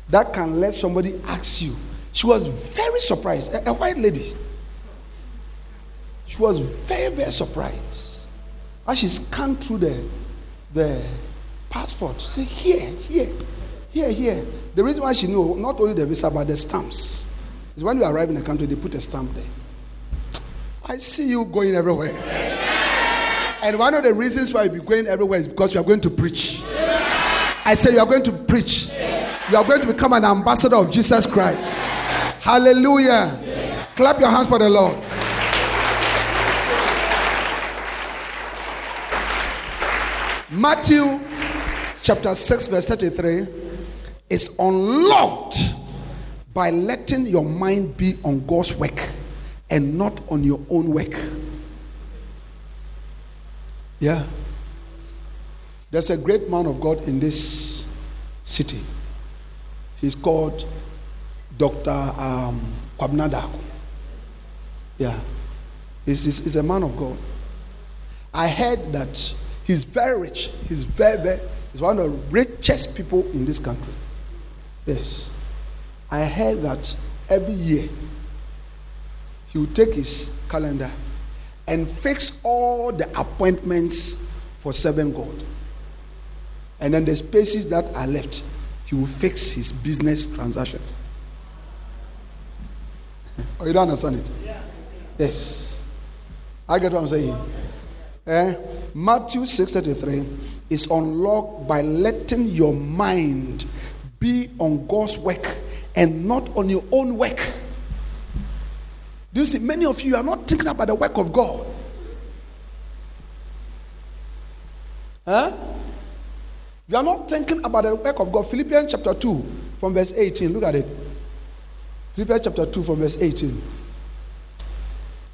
that can let somebody ask you. She was very surprised. A, a white lady. She was very, very surprised. As she scanned through the, the passport, she said, Here, here, here, here. The reason why she knew not only the visa but the stamps is when you arrive in the country, they put a stamp there. I see you going everywhere. And one of the reasons why you'll be going everywhere is because you are going to preach. I say you are going to preach. You are going to become an ambassador of Jesus Christ. Hallelujah. Clap your hands for the Lord. Matthew chapter 6, verse 33 is unlocked by letting your mind be on God's work and not on your own work. Yeah. There's a great man of God in this city. He's called Dr. Um, Yeah. He's, he's, he's a man of God. I heard that he's very rich. He's very, very, he's one of the richest people in this country. Yes. I heard that every year he will take his calendar and fix all the appointments for serving God. And then the spaces that are left, he will fix his business transactions. oh, you don't understand it? Yeah. Yes. I get what I'm saying. Eh? Matthew 6:33 is unlocked by letting your mind be on God's work and not on your own work. Do you see? Many of you are not thinking about the work of God. Huh? You are not thinking about the work of God. Philippians chapter 2, from verse 18. Look at it. Philippians chapter 2, from verse 18.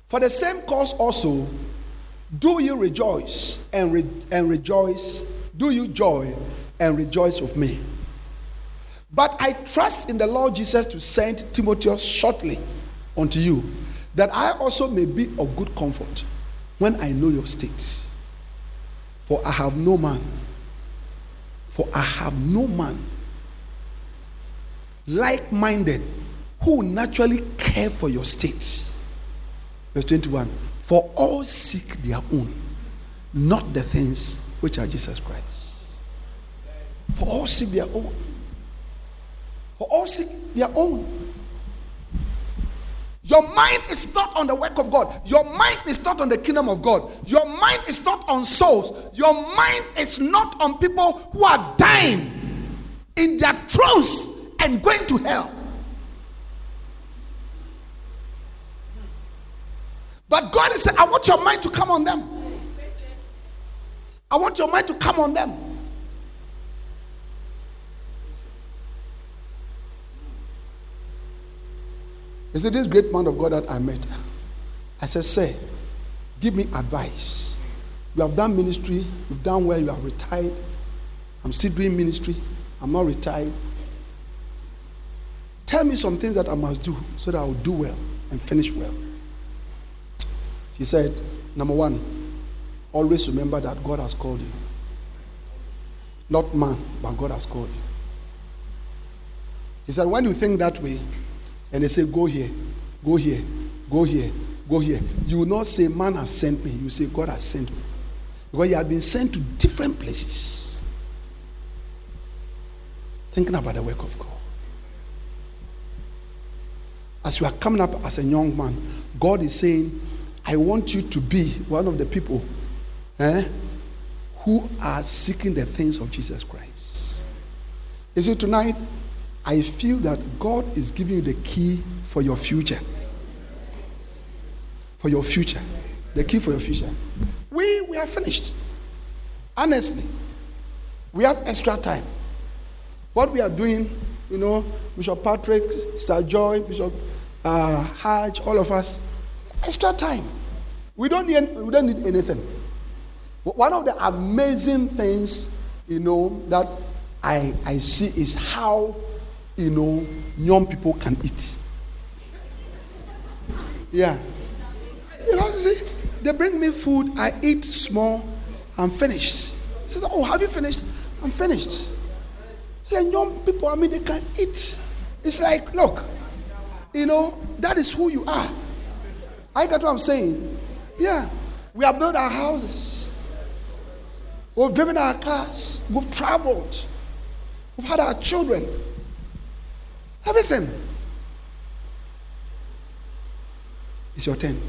For the same cause also, do you rejoice and, re- and rejoice, do you joy and rejoice with me. But I trust in the Lord Jesus to send Timothy shortly unto you, that I also may be of good comfort when I know your state. For I have no man, for I have no man like minded who naturally care for your state. Verse 21 For all seek their own, not the things which are Jesus Christ. For all seek their own. For all seek their own. Your mind is not on the work of God. Your mind is not on the kingdom of God. Your mind is not on souls. Your mind is not on people who are dying in their thrones and going to hell. But God is saying, I want your mind to come on them. I want your mind to come on them. He said, This great man of God that I met, I said, Sir, give me advice. You have done ministry, you've done well, you are retired. I'm still doing ministry, I'm not retired. Tell me some things that I must do so that I will do well and finish well. She said, Number one, always remember that God has called you. Not man, but God has called you. He said, When you think that way, and they say, Go here, go here, go here, go here. You will not say, Man has sent me. You say, God has sent me. Because you have been sent to different places. Thinking about the work of God. As you are coming up as a young man, God is saying, I want you to be one of the people eh, who are seeking the things of Jesus Christ. Is it tonight? I feel that God is giving you the key for your future. For your future. The key for your future. We, we are finished. Honestly. We have extra time. What we are doing, you know, Bishop Patrick, Sir Joy, Bishop uh, Hajj, all of us, extra time. We don't need, we don't need anything. One of the amazing things, you know, that I, I see is how, you know, young people can eat. Yeah. You see, they bring me food, I eat small, I'm finished. Says, Oh, have you finished? I'm finished. Say, young people, I mean, they can eat. It's like, look, you know, that is who you are. I get what I'm saying. Yeah. We have built our houses. We've driven our cars. We've traveled. We've had our children. Everything. It's your turn.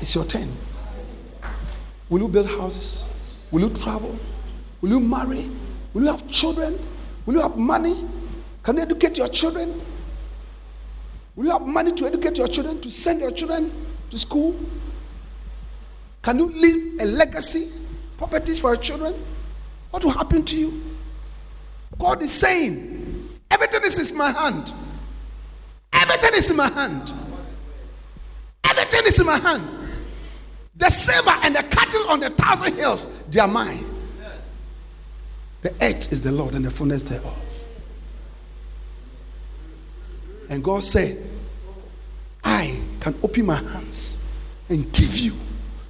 It's your turn. Will you build houses? Will you travel? Will you marry? Will you have children? Will you have money? Can you educate your children? Will you have money to educate your children, to send your children to school? Can you leave a legacy, properties for your children? What will happen to you? God is saying, everything is in my hand. Everything is in my hand. Everything is in my hand. The silver and the cattle on the thousand hills, they are mine. The earth is the Lord and the fullness thereof. And God said, I can open my hands and give you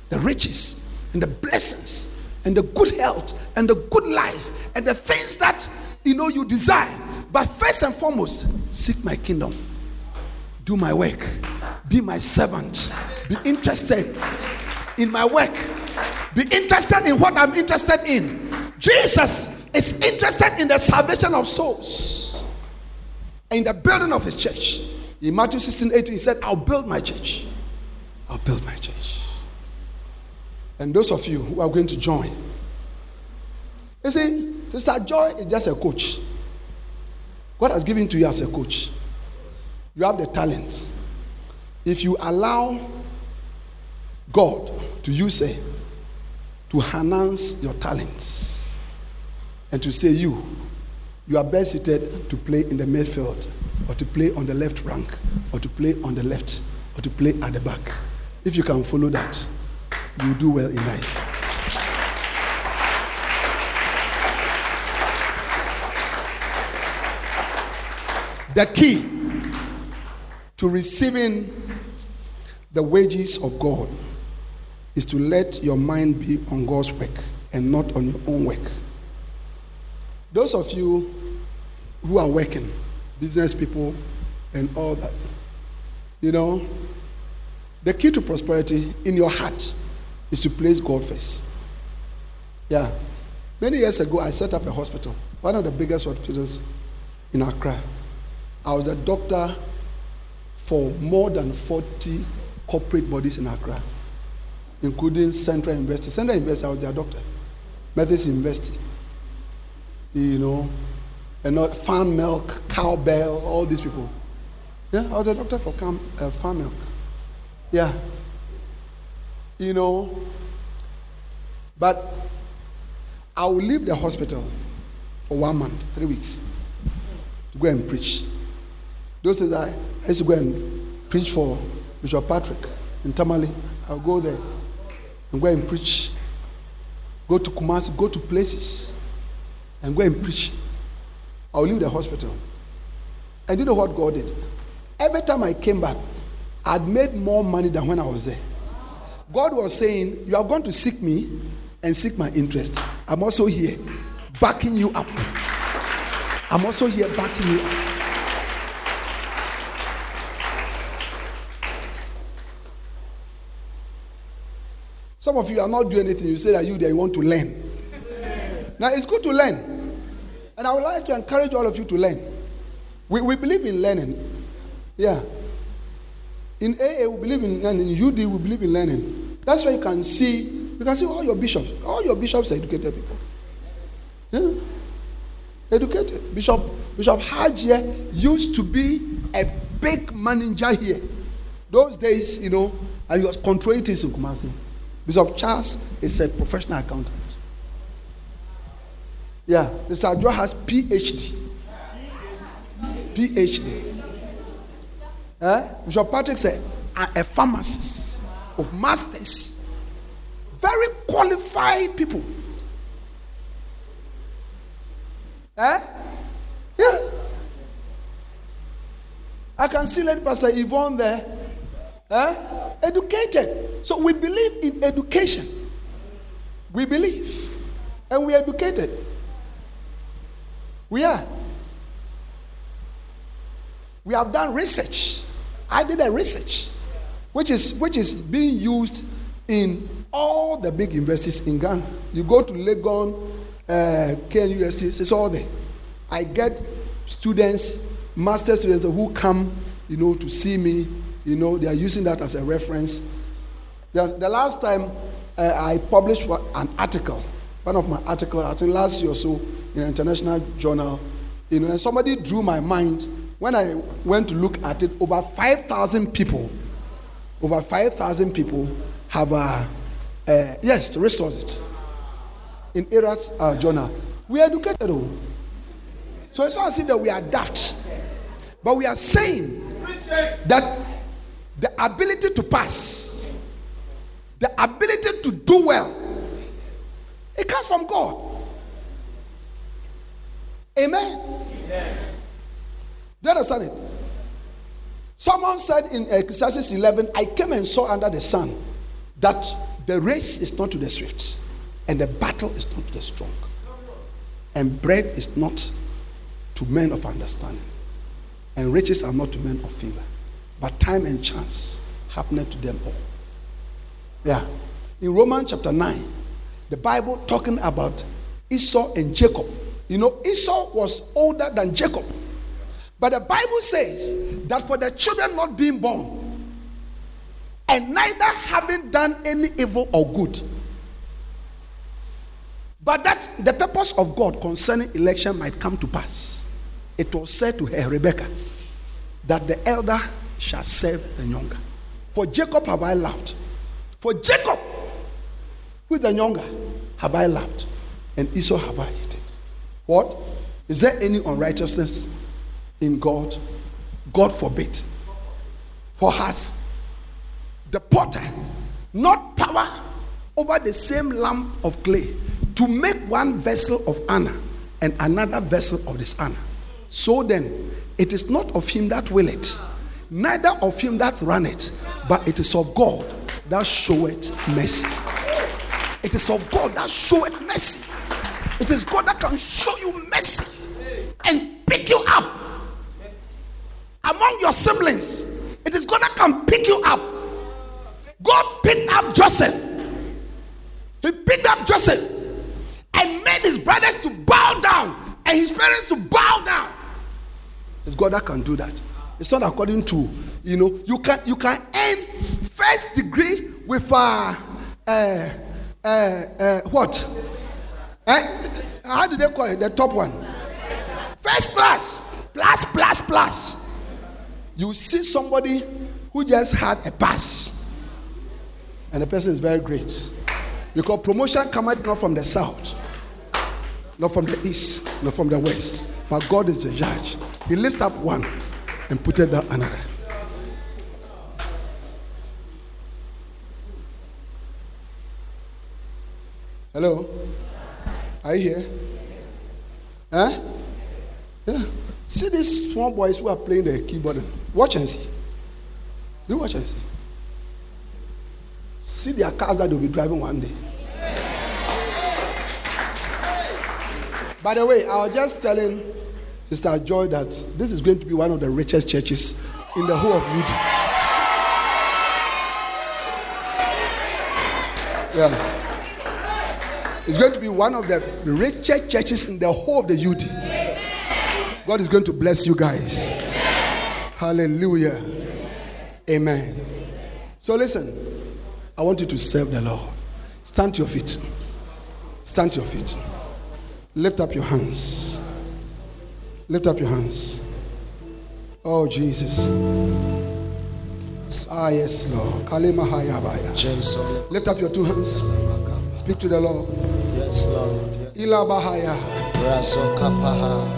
the riches and the blessings and the good health and the good life and the things that you know you desire. But first and foremost, seek my kingdom, do my work, be my servant, be interested in my work, be interested in what I'm interested in. Jesus is interested in the salvation of souls and the building of his church. In Matthew 16 18, he said, I'll build my church. I'll build my church. And those of you who are going to join, you see, Sister Joy is just a coach. God has given to you as a coach. You have the talents. If you allow God to use it to enhance your talents and to say you, you are best suited to play in the midfield or to play on the left rank or to play on the left or to play at the back. If you can follow that, you do well in life. The key to receiving the wages of God is to let your mind be on God's work and not on your own work. Those of you who are working, business people and all that, you know, the key to prosperity in your heart is to place God first. Yeah. Many years ago, I set up a hospital, one of the biggest hospitals in Accra. I was a doctor for more than 40 corporate bodies in Accra, including Central University. Central University, I was their doctor. Methodist University, you know, and not Fan Milk, cowbell, all these people. Yeah, I was a doctor for farm, uh, Fan Milk. Yeah. You know, but I will leave the hospital for one month, three weeks, to go and preach. Those days I, I used to go and preach for Bishop Patrick in Tamale. I'll go there and go and preach. Go to Kumasi, go to places and go and preach. I'll leave the hospital. And you know what God did? Every time I came back, I'd made more money than when I was there. God was saying, You are going to seek me and seek my interest. I'm also here backing you up. I'm also here backing you up. Some of you are not doing anything. You say that you there you want to learn. Now it's good to learn. And I would like to encourage all of you to learn. We, we believe in learning. Yeah. In AA, we believe in learning. In UD, we believe in learning. That's why you can see, you can see all your bishops. All your bishops are educated people. Yeah. Educated. Bishop, Bishop Hajie used to be a big manager here. Those days, you know, he was controlling things in Kumasi. Bishop Charles is a professional accountant. Yeah, Mr. Joe has PhD. PhD. Eh? Bishop Patrick said, a, a pharmacist of masters. Very qualified people. Eh? Yeah. I can see Lady Pastor Yvonne there. Eh? Educated. So we believe in education. We believe. And we are educated. We are. We have done research. I did a research, which is which is being used in all the big universities in Ghana. You go to Legon, uh, KNUST, it's all there. I get students, master students who come, you know, to see me. You know, they are using that as a reference. The last time uh, I published an article, one of my articles, I think last year or so, in an international journal, you know, and somebody drew my mind. When I went to look at it, over 5,000 people, over 5,000 people have, uh, uh, yes, resourced it in Era's uh, journal. We are educated, oh. So it's not as if that we are daft, but we are saying that the ability to pass, the ability to do well, it comes from God. Amen. Do you understand it? Someone said in Ecclesiastes 11, I came and saw under the sun that the race is not to the swift, and the battle is not to the strong, and bread is not to men of understanding, and riches are not to men of favor, but time and chance happened to them all. Yeah. In Romans chapter 9, the Bible talking about Esau and Jacob. You know, Esau was older than Jacob. But the Bible says that for the children not being born, and neither having done any evil or good, but that the purpose of God concerning election might come to pass. It was said to her, Rebecca, that the elder shall serve the younger. For Jacob have I loved. For Jacob, who is the younger, have I loved, and Esau have I hated. What? Is there any unrighteousness in God? God forbid. For has the potter not power over the same lump of clay to make one vessel of honor and another vessel of dishonor? So then, it is not of him that will it, neither of him that run it, but it is of God that showeth mercy. It is of God that showeth mercy. It is God that can show you mercy and pick you up among your siblings. It is God that can pick you up. God picked up Joseph. He picked up Joseph and made his brothers to bow down and his parents to bow down. It's God that can do that. It's not according to you know you can you can earn first degree with uh, uh, uh, uh, what? Eh? How do they call it? The top one. First class, plus plus plus. You see somebody who just had a pass, and the person is very great because promotion cometh not from the south, not from the east, not from the west, but God is the judge. He lifts up one and put it down another. Hello? Are you here? Huh? Yeah. See these small boys who are playing the keyboard. Watch and see. Do watch and see. See their cars that they'll be driving one day. By the way, I was just telling Sister Joy that this is going to be one of the richest churches in the whole of UD. Yeah. It's going to be one of the richest churches in the whole of the UD. God is going to bless you guys. Hallelujah. Amen. So listen, I want you to serve the Lord. Stand to your feet. Stand to your feet. Lift up your hands. Lift up your hands. Oh, Jesus. Ah, yes, Lord. Kalima hayabaya. Jesus. Lift up your two hands. Speak to the Lord. Yes, Lord. Ilabahaya.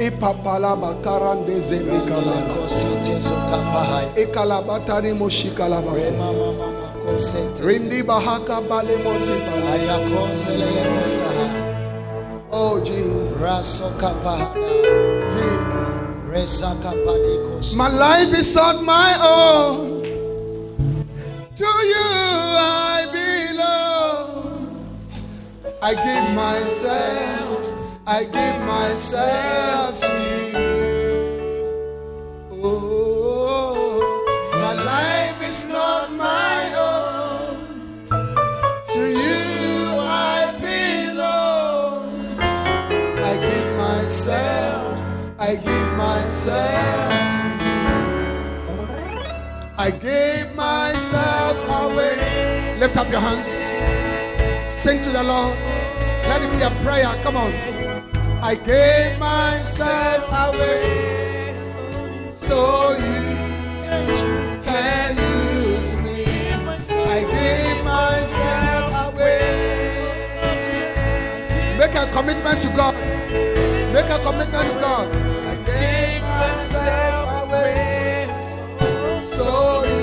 Ipapalaba karande zebekala. Kositezokapaha. Ekalabatari moshikalabase. Mama mama kosete. Rindi bahaka bale mosipala. Ayakozelele kosaha. Oh, Jesus. My life is not my own. To you I belong. I give myself, I give myself to you. Myself to you. I gave myself away. Lift up your hands. Sing to the Lord. Let it be a prayer. Come on. I gave myself away so you can use me. I gave myself away. Make a commitment to God. Make a commitment to God. Myself away so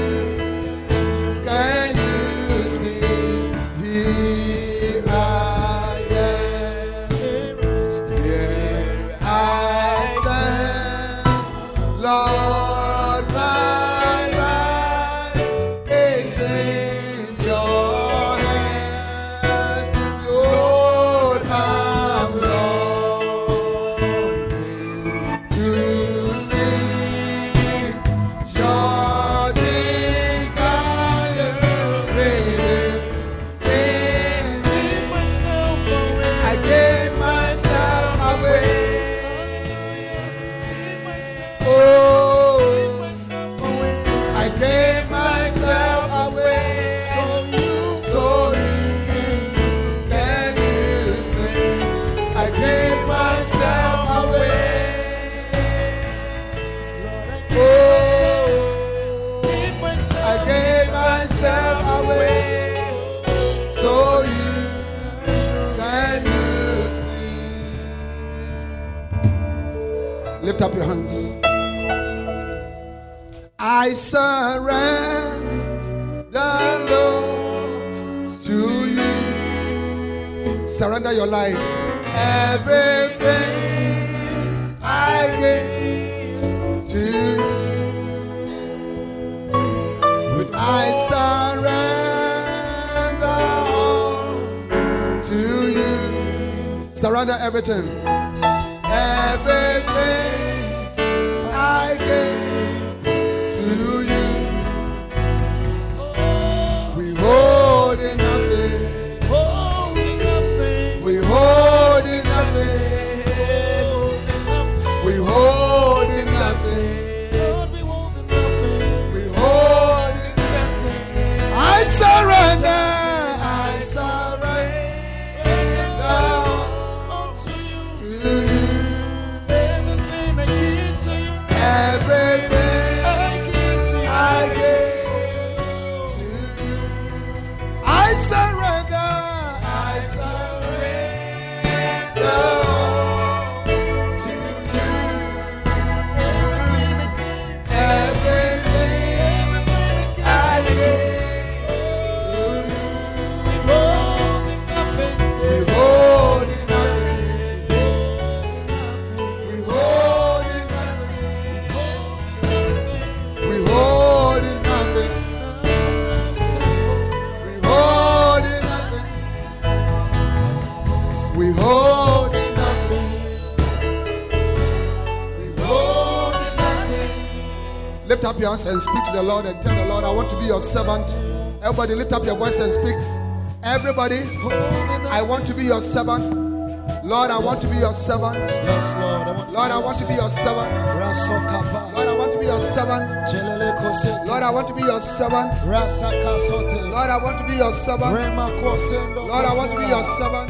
Lift up your hands. I surrender, Lord, to you. Surrender your life. Everything I give to you. I surrender all to you. Surrender everything. Everything nothing. Lift up your hands and speak to the Lord and tell the Lord, I want to be your servant. Everybody, lift up your voice and speak. Everybody, I want to be your servant. Lord, I want to be your servant. Yes, Lord. Lord, I want to be your servant. Lord, I want to be your servant. Lord, I want to be your servant. Lord, I want to be your servant. Lord, I want to be your servant.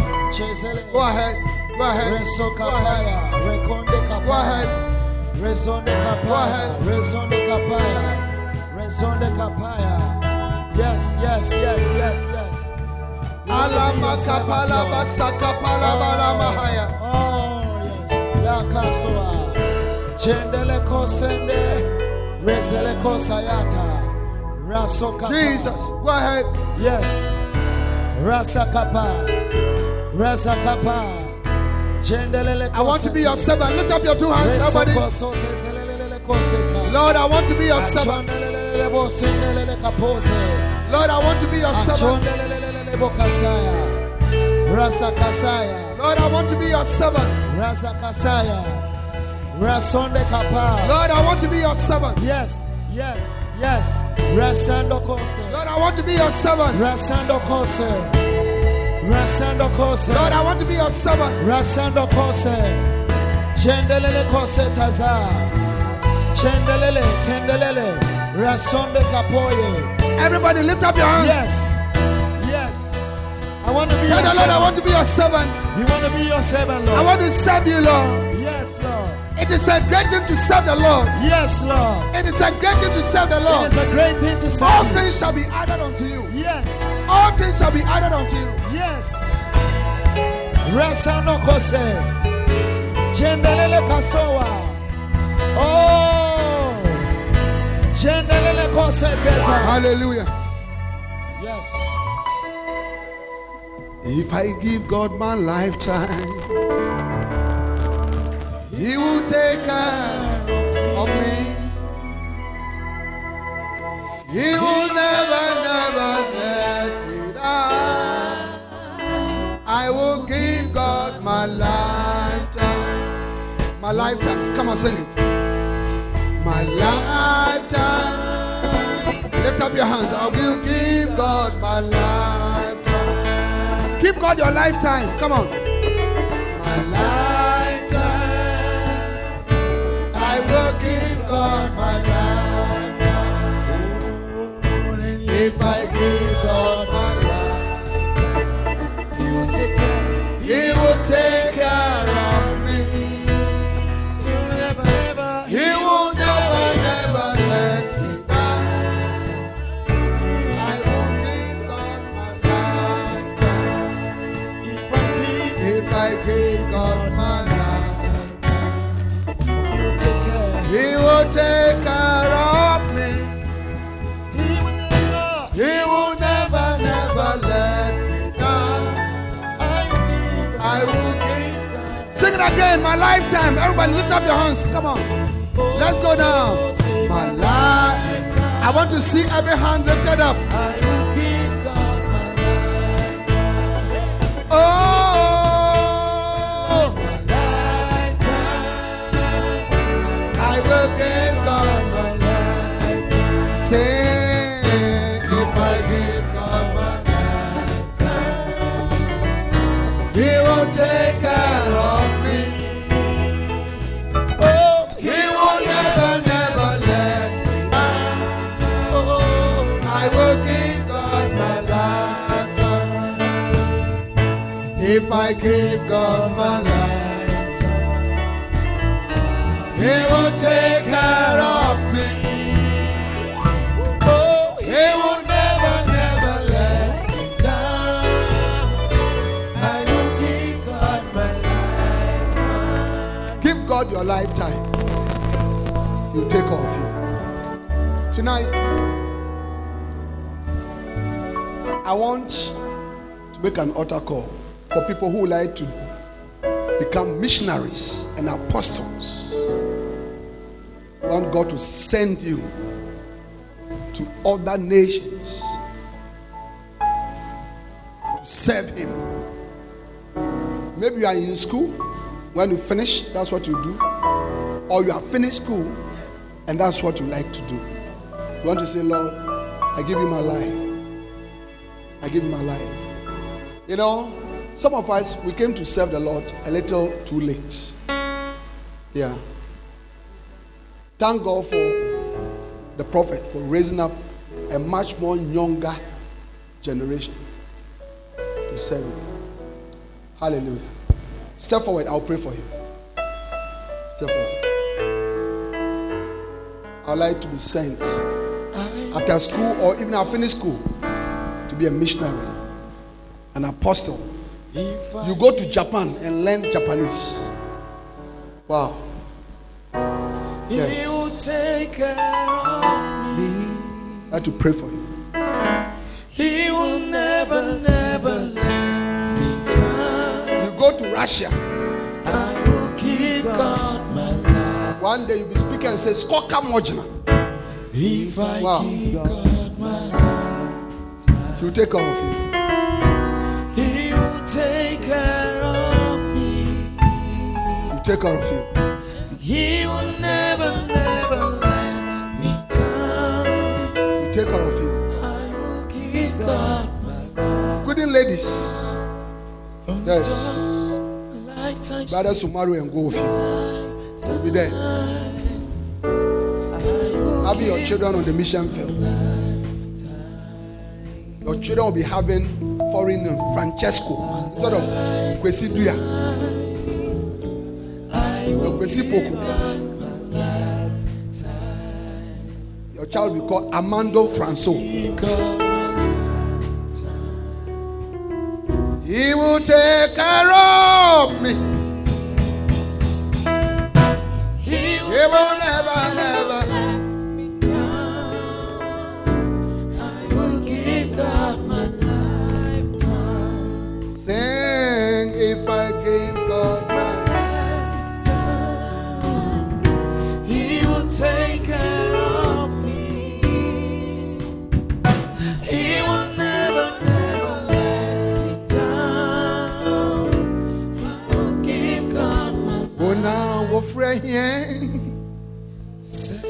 Go ahead. Go ahead. Go ahead. Go ahead. Rezonde Go kapaya. ahead. Rezonde kapaya. Rezonde kapaya. Yes, yes, yes, yes, yes. Alama sapala basaka palabala mahaya. Oh, yes. La kasoa. Chendele kosende. Rezele kosayata. Rasoka. Jesus, go ahead. Yes. Rasa kapa. Rasa kapa. Jendelele I want to be your servant. Lift up your two hands, koseta. Lord, I want to be your servant. Lord, I want to be your servant. Rasa kasaya. Lord, I want to be your servant. Rasa kasaya. Rasonde kapa. Lord, I want to be your servant. Yes, yes, yes. Rasando kose. Lord, I want to be your servant. Rasando kose. Lord, I want to be your servant. Rasando kose. Chendelele kose taza. Chendelele, kendelele. Rasonde kapoye. Everybody, lift up your hands. Yes, yes. I want to be Tell your the Lord, I servant. want to be your servant. You want to be your servant, Lord. I want to serve you, Lord. Yes, Lord. It is a great thing to serve the Lord. Yes, Lord. It is a great thing to serve the Lord. It is a great thing to All serve you. things shall be added unto you. Yes. All things shall be added unto you. Yes. Rasano kose. Jendelele kasowa. Oh. Jendelele kose teza. Hallelujah. Yes. If I give God my lifetime, He will take care of me. He will never, never let me down. I will give God my lifetime. My lifetimes. Come on, sing it. My lifetime. Lift up your hands. I will give God my lifetime. Give God your lifetime. Come on. My lifetime. I will give God my lifetime. If I it again, my lifetime. Everybody lift up your hands. Come on. Let's go down. My life. I want to see every hand lifted up. Oh. I will give God my lifetime. Oh, My lifetime. I give God My lifetime. Say, if If I give God my life, He will take care of me. oh, He will never, never let me down. I will give God my lifetime. Give God your lifetime. He'll take care of you. Tonight, I want to make an altar call for people who like to become missionaries and apostles. Want God to send you to other nations to serve Him. Maybe you are in school. When you finish, that's what you do. Or you have finished school and that's what you like to do. You want to say, Lord, I give you my life. I give you my life. You know, some of us, we came to serve the Lord a little too late. Yeah. Thank God for the prophet for raising up a much more younger generation to serve him. Hallelujah. Step forward, I'll pray for you. Step forward. I'd like to be sent after school or even after finish school to be a missionary, an apostle. You go to Japan and learn Japanese. Wow. Yes. Will take care of me. I had to pray for you. He will never, never let me down. You go to Russia. I will give God my life. One day you'll be speaking and say, Skoka Mojna. If I wow. give God my life, He'll take care of you take care of me. He take care of you. He will never, never let me down. He take care of you. I will keep God my. Good evening, ladies. From yes. Brothers will marry and go with you. We'll be there. Have your children on the mission field. Your children will be having foreign Francesco. sort of kwesi duya kwesi poku. Your child will be called amando franco he will take care of me.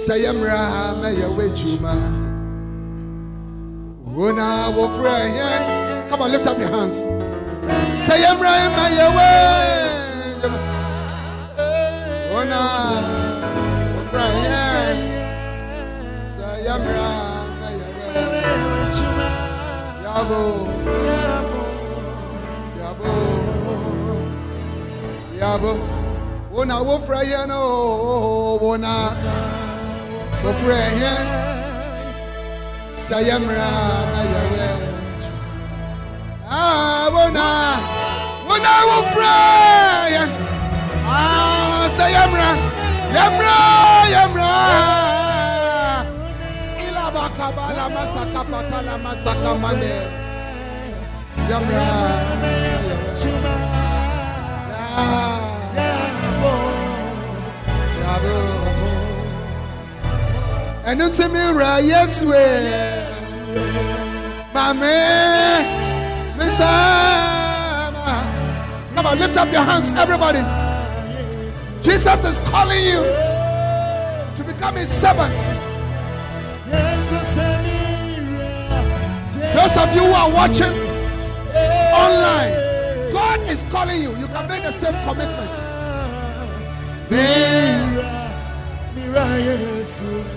sɛ yɛ mmerɛ mɛyɛ w'adwuma na, wo wɔfura ɛhɛn come on lift up your hands sɛ yɛ mmerɛ mɛyɛ w'adwuma wɔn a wɔfura ɛhɛn sɛ yɛ mmerɛ mɛyɛ w'adwuma yabo yabo yabo wɔn na, wo ɛhɛn no wɔn na wɔfrɛ hɛn sɛ yɛ Ah, wona wona wɔfrɛ Ah, sɛ yɛ mmara yɛ mmara yɛ mmara ilabakabala masakapatala masakamane yɛ mmara and you mi wura yesu yɛ maame come on lift up your hands everybody jesus is calling you to become his servant. Those of you who are watching online, God is calling you. You can make the same commitment. Mira, mira, Jesus.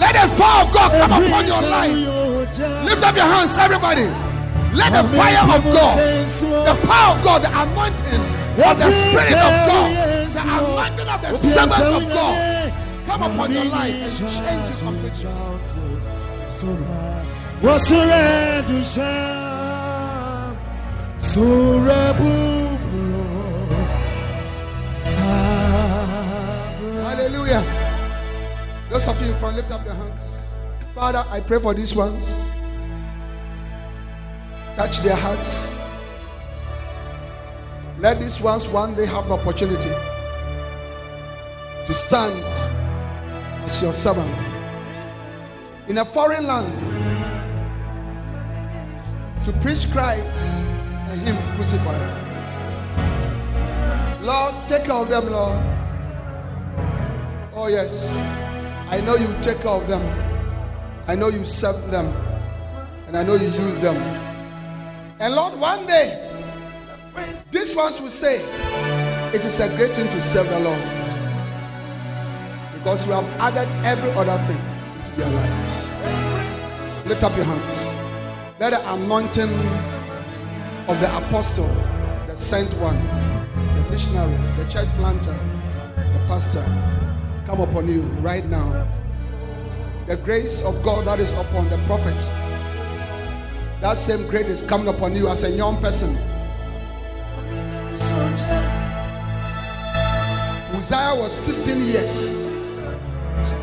Let the fire of God come upon your life. Lift up your hands, everybody. Let the fire of God, the power of God, the anointing of the Spirit of God, the anointing of the servant of God come upon your life and change you completely. Wasura Hallelujah. Those of you in front, lift up your hands. Father, I pray for these ones. Touch their hearts. Let these ones one day have the opportunity to stand as your servants in a foreign land to preach Christ and Him crucified. Lord, take care of them, Lord. Oh, yes. I know you take care of them. I know you serve them. And I know you use them. And Lord, one day, these ones will say, It is a great thing to serve the Lord. Because you have added every other thing into their lives. Lift up your hands. Let the anointing of the apostle, the sent one, missionary, the church planter, the pastor come upon you right now. The grace of God that is upon the prophet, that same grace is coming upon you as a young person. Uzziah was 16 years.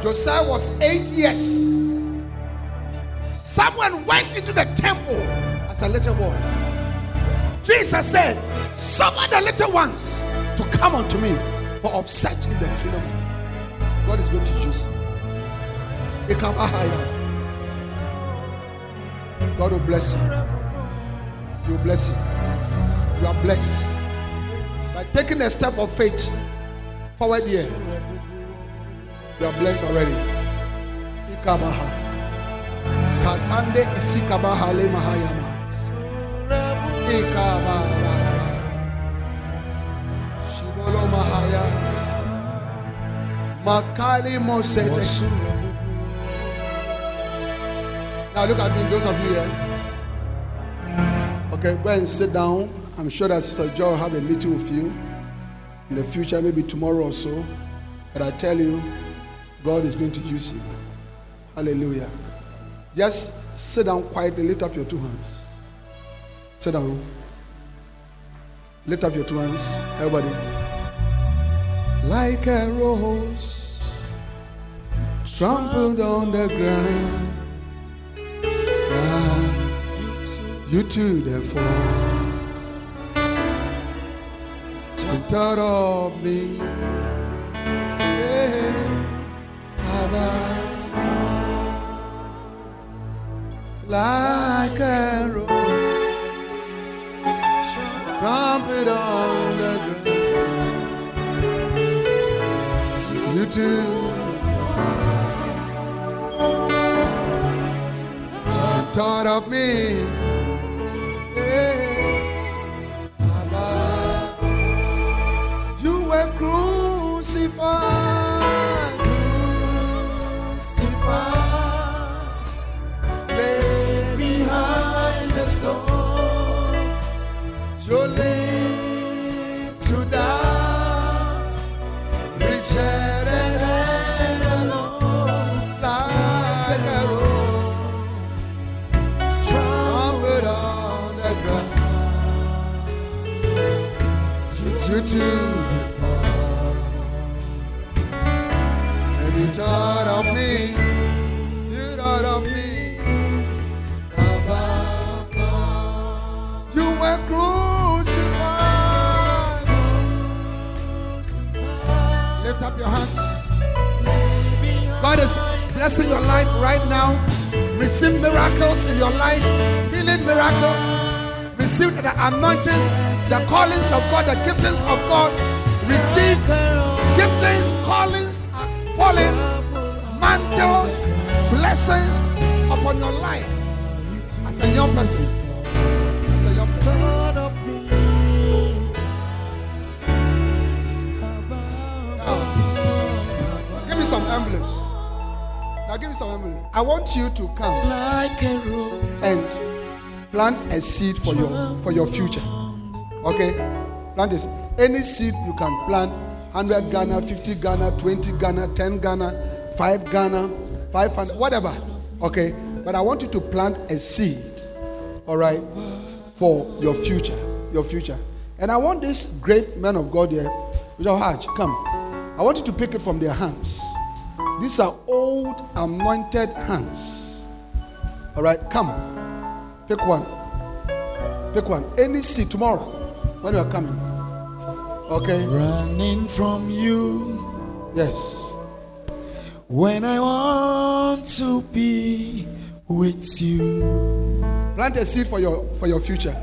Josiah was 8 years. Someone went into the temple as a little boy. Jesus said, Summon the little ones to come unto me, for of such is the kingdom. God is going to use you. God will bless you. He will bless you. You are blessed. By taking a step of faith forward here, you are blessed already. Ikabaha. Katande isikabaha le mahayama. Ikabaha. Now look at me, those of you here. Okay, go and sit down. I'm sure that Sister Joy will have a meeting with you in the future, maybe tomorrow or so. But I tell you, God is going to use you. Hallelujah. Just sit down quietly, lift up your two hands. Sit down. Lift up your two hands, everybody. Like a rose trampled on the ground. Ah, you too, therefore, you thought of me. Like a rose trumpet on You thought of me. Blessing your life right now. Receive miracles in your life, healing miracles. Receive the anointings, the callings of God, the giftings of God. Receive giftings, callings, falling, mantles, blessings upon your life as a young person. Now give me some envelopes. I want you to come Like and plant a seed for your for your future. Okay? Plant this. Any seed you can plant 100 Ghana, 50 Ghana, 20 Ghana, 10 Ghana, 5 Ghana, 500, whatever. Okay? But I want you to plant a seed, all right, for your future. Your future. And I want this great man of God here, Bishop Hajj, come. I want you to pick it from their hands. These are old anointed hands. All right, come. Pick one. Pick one. Any seed tomorrow when you are coming. Okay? Running from you Yes. when I want to be with you. Plant a seed for your for your future.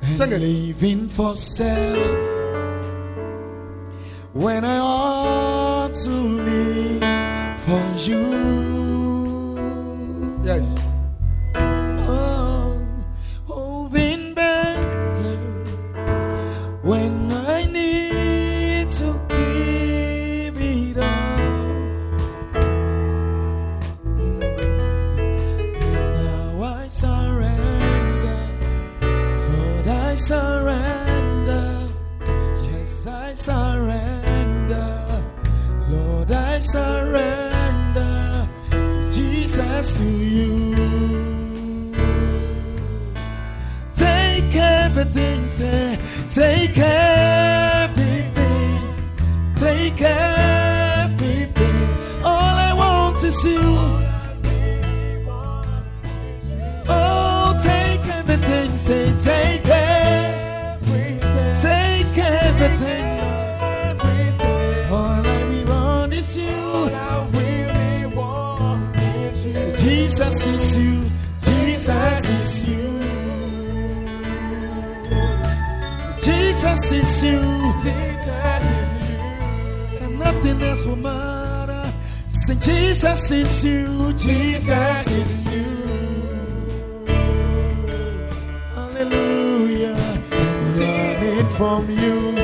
Sing it. living for self when I want to live for you. Yes. You. Take everything, say, take everything, take everything. All I want is you. Oh, take everything, say, take everything, Jesus is you, Jesus is you. Jesus is you, Jesus is you. and nothing else will matter. Say, Jesus is you, Jesus is you. Hallelujah, I'm running from you,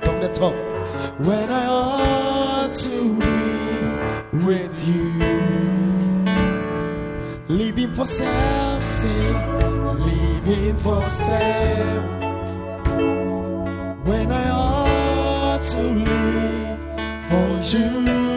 from the top. When I ought to be with you. Living for self, say, living for self. When I ought to live for you.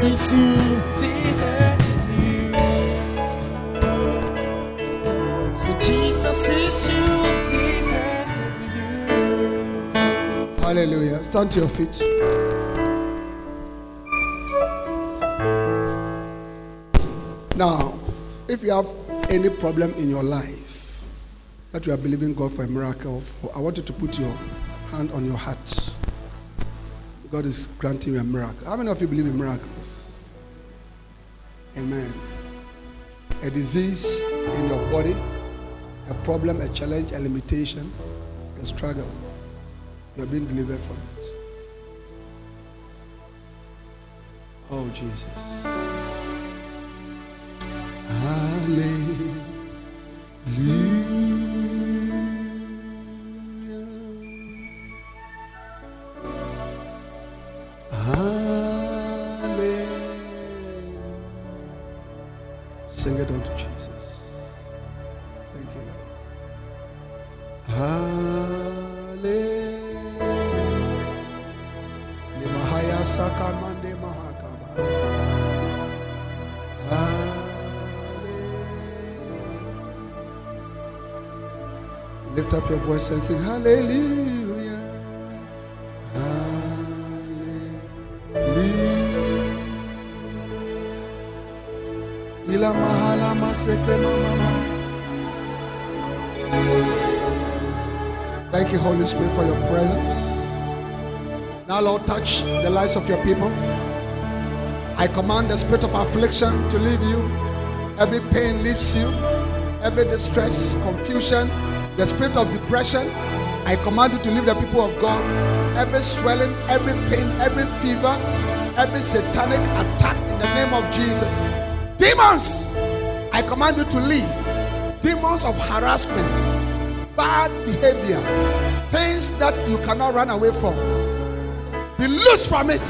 Jesus is you. Say, Jesus is you. Hallelujah. Stand to your feet. Now, if you have any problem in your life that you are believing God for a miracle, I want you to put your hand on your heart. God is granting you a miracle. How many of you believe in miracles? Amen. A disease in your body, a problem, a challenge, a limitation, a struggle. You are being delivered from it. Oh, Jesus. Hallelujah. Voice and sing hallelujah. Hallelujah. Thank you, Holy Spirit, for your presence. Now, Lord, touch the lives of your people. I command the spirit of affliction to leave you. Every pain leaves you. Every distress, confusion, the spirit of depression. I command you to leave the people of God. Every swelling, every pain, every fever, every satanic attack in the name of Jesus. Demons, I command you to leave. Demons of harassment, bad behavior, things that you cannot run away from. Be loose from it.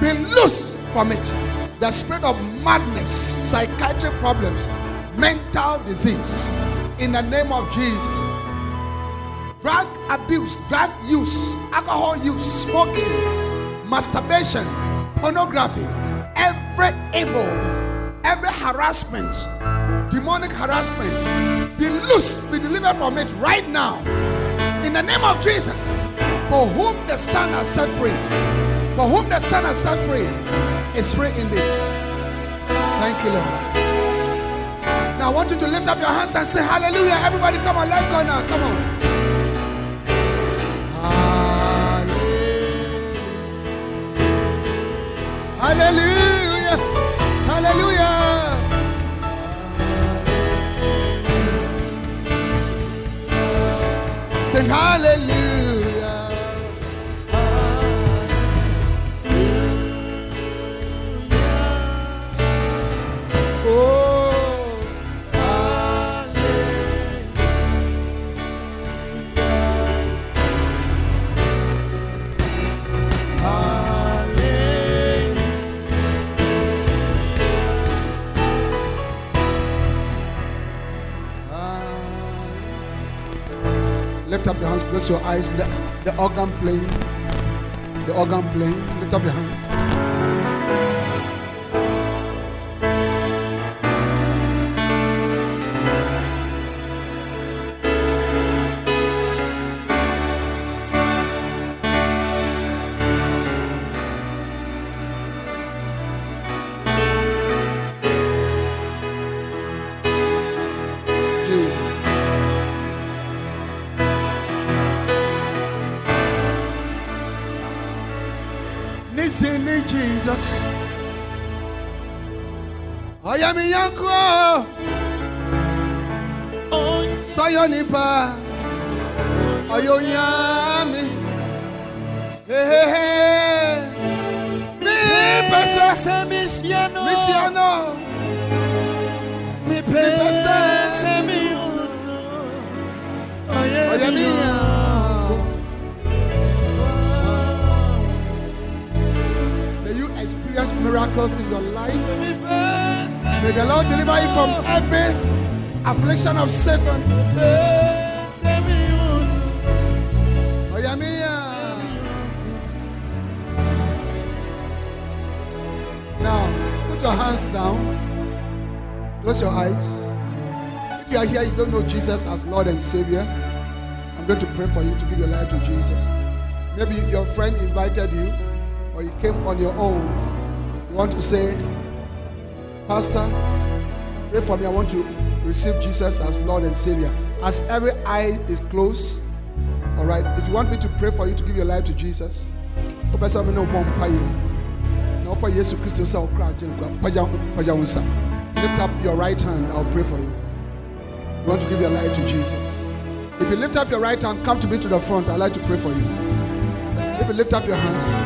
Be loose from it. The spirit of madness, psychiatric problems, mental disease. In the name of Jesus. Drug abuse, drug use, alcohol use, smoking, masturbation, pornography, every evil, every harassment, demonic harassment, be loose, be delivered from it right now. In the name of Jesus. For whom the Son has set free, for whom the Son has set free, is free indeed. Thank you, Lord. I want you to lift up your hands and say hallelujah. Everybody, come on, let's go now. Come on. Hallelujah. Hallelujah. Hallelujah. Sing hallelujah. Your eyes. The, the organ playing. The organ playing. Lift up your hands. Jesus. I am a young crow. Sayonipa. Ayo yami. Hey, hey, hey. Me pesa. Misiano. Me pesa. Oye mia. Experience miracles in your life. May the Lord deliver you from every affliction of Satan. Now, put your hands down. Close your eyes. If you are here, you don't know Jesus as Lord and Savior. I'm going to pray for you to give your life to Jesus. Maybe your friend invited you, or you came on your own. Want to say, Pastor, pray for me. I want to receive Jesus as Lord and Savior. As every eye is closed, all right. If you want me to pray for you to give your life to Jesus, wopɛ sɛ wone wo bɔ mpaeɛ na wofa yesu kristo lift up your right hand i'll pray for you you want to give your life to jesus if you lift up your right hand come to me to the front i'd like to pray for you if you lift up your hand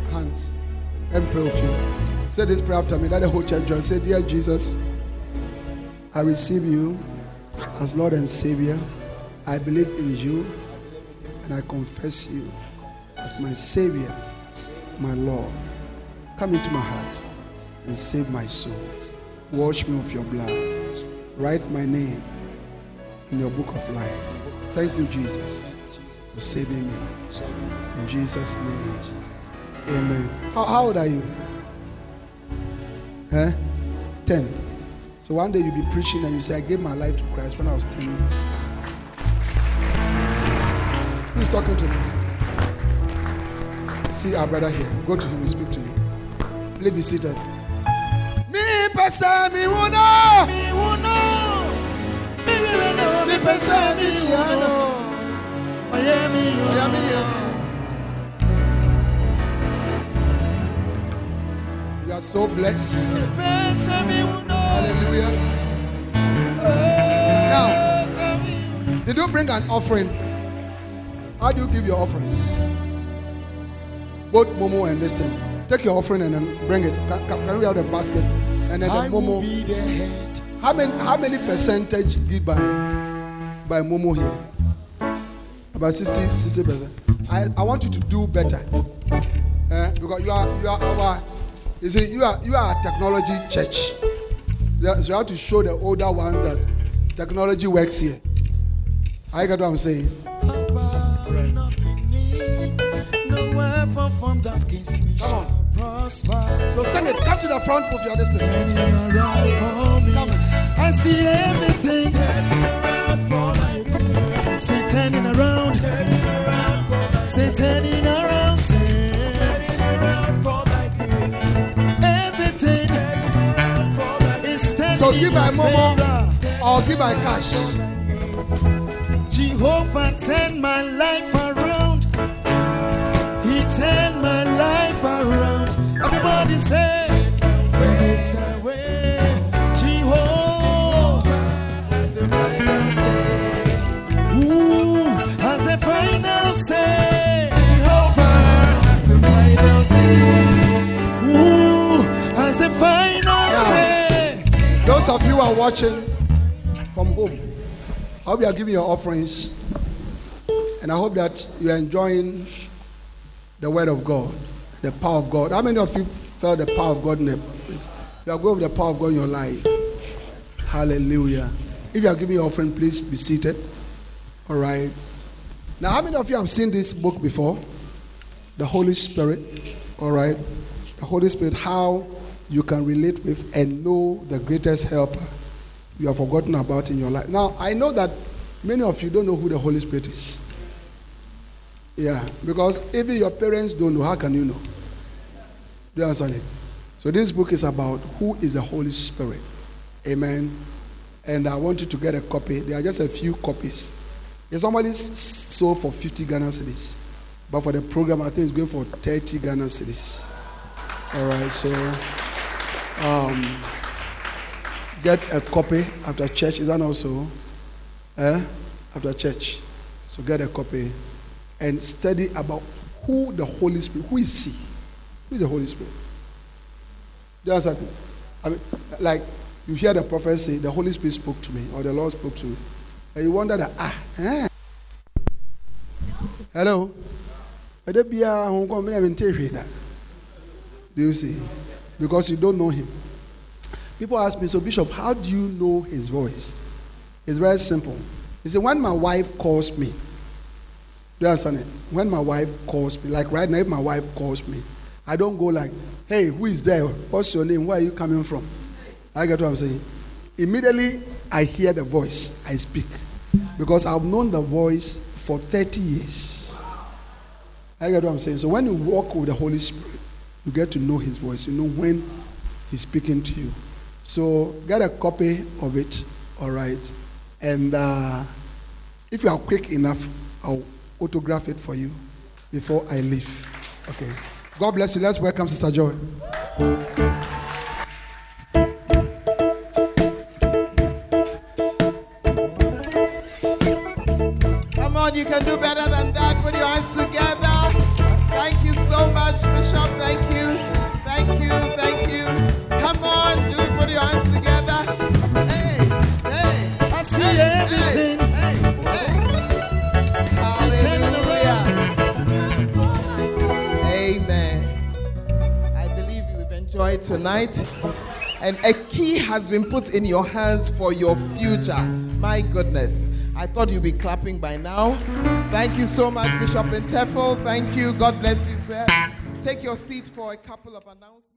and pray with you. Say this prayer after me. Let the whole church join. Say, Dear Jesus, I receive you as Lord and Savior. I believe in you and I confess you as my Savior, my Lord. Come into my heart and save my soul. Wash me with your blood. Write my name in your book of life. Thank you, Jesus, for saving me. In Jesus' name. Amen. How, how old are you? Huh? 10. So one day you'll be preaching and you say, I gave my life to Christ when I was 10 years. Who's talking to me? See our brother here. Go to him and speak to him. Please be seated. Me pesa mi uno. Me uno. Me will know. Me pesa me uno. Oh, yeah, me, You are so blessed. Pesa me uno. Hallelujah. Now, Pesa me uno. did you bring an offering? How do you give your offerings? Both Momo and this thing. Take your offering and then bring it. Can, can, we have the basket? And then the Momo. the. How many how many percentage give by by Momo here? About 60 percent. I, I want you to do better. Eh? Because you are you are our You see, you are you are a technology church. So you have to show the older ones that technology works here. I get what I'm saying. Come on. So sing it. Come to the front with your distance. Come. I see everything Say turning around, say turning So give my momo or give my cash. Jehovah turned my life around. He turned my life around. Everybody say, Those of you are watching from home, I hope you are giving your offerings. And I hope that you are enjoying the word of God, the power of God. How many of you felt the power of God in the? You are going with the power of God in your life. Hallelujah. If you are giving your offering, please be seated. All right. Now, how many of you have seen this book before? The Holy Spirit. All right. The Holy Spirit, how you can relate with and know the greatest helper you have forgotten about in your life. Now, I know that many of you don't know who the Holy Spirit is. Yeah, because even your parents don't know, how can you know? Do you understand it? So, this book is about who is the Holy Spirit. Amen. And I want you to get a copy. There are just a few copies. There's somebody sold for 50 Ghana cedis. But for the program, I think it's going for 30 Ghana cedis. All right, so um, get a copy after church. Is that also? Eh? After church. So get a copy and study about who the Holy Spirit, who is He? Who is the Holy Spirit? Understand? I mean, like you hear the prophet say, the Holy Spirit spoke to me, or the Lord spoke to me. And you wonder that, ah, eh? Hello? Do you see? Because you don't know him. People ask me, so Bishop, how do you know his voice? It's very simple. He said, when my wife calls me, do you understand it? When my wife calls me, like right now, if my wife calls me, I don't go like, hey, who is there? What's your name? Where are you coming from? I get what I'm saying. Immediately, I hear the voice, I speak. Because I've known the voice for 30 years. I get what I'm saying. So when you walk with the Holy Spirit, you get to know his voice. You know when he's speaking to you. So get a copy of it, all right? And uh, if you are quick enough, I'll autograph it for you before I leave. Okay. God bless you. Let's welcome Sister Joy. Tonight. And a key has been put in your hands for your future. My goodness. I thought you'd be clapping by now. Thank you so much, Bishop Nterful. Thank you. God bless you, sir. Take your seat for a couple of announcements.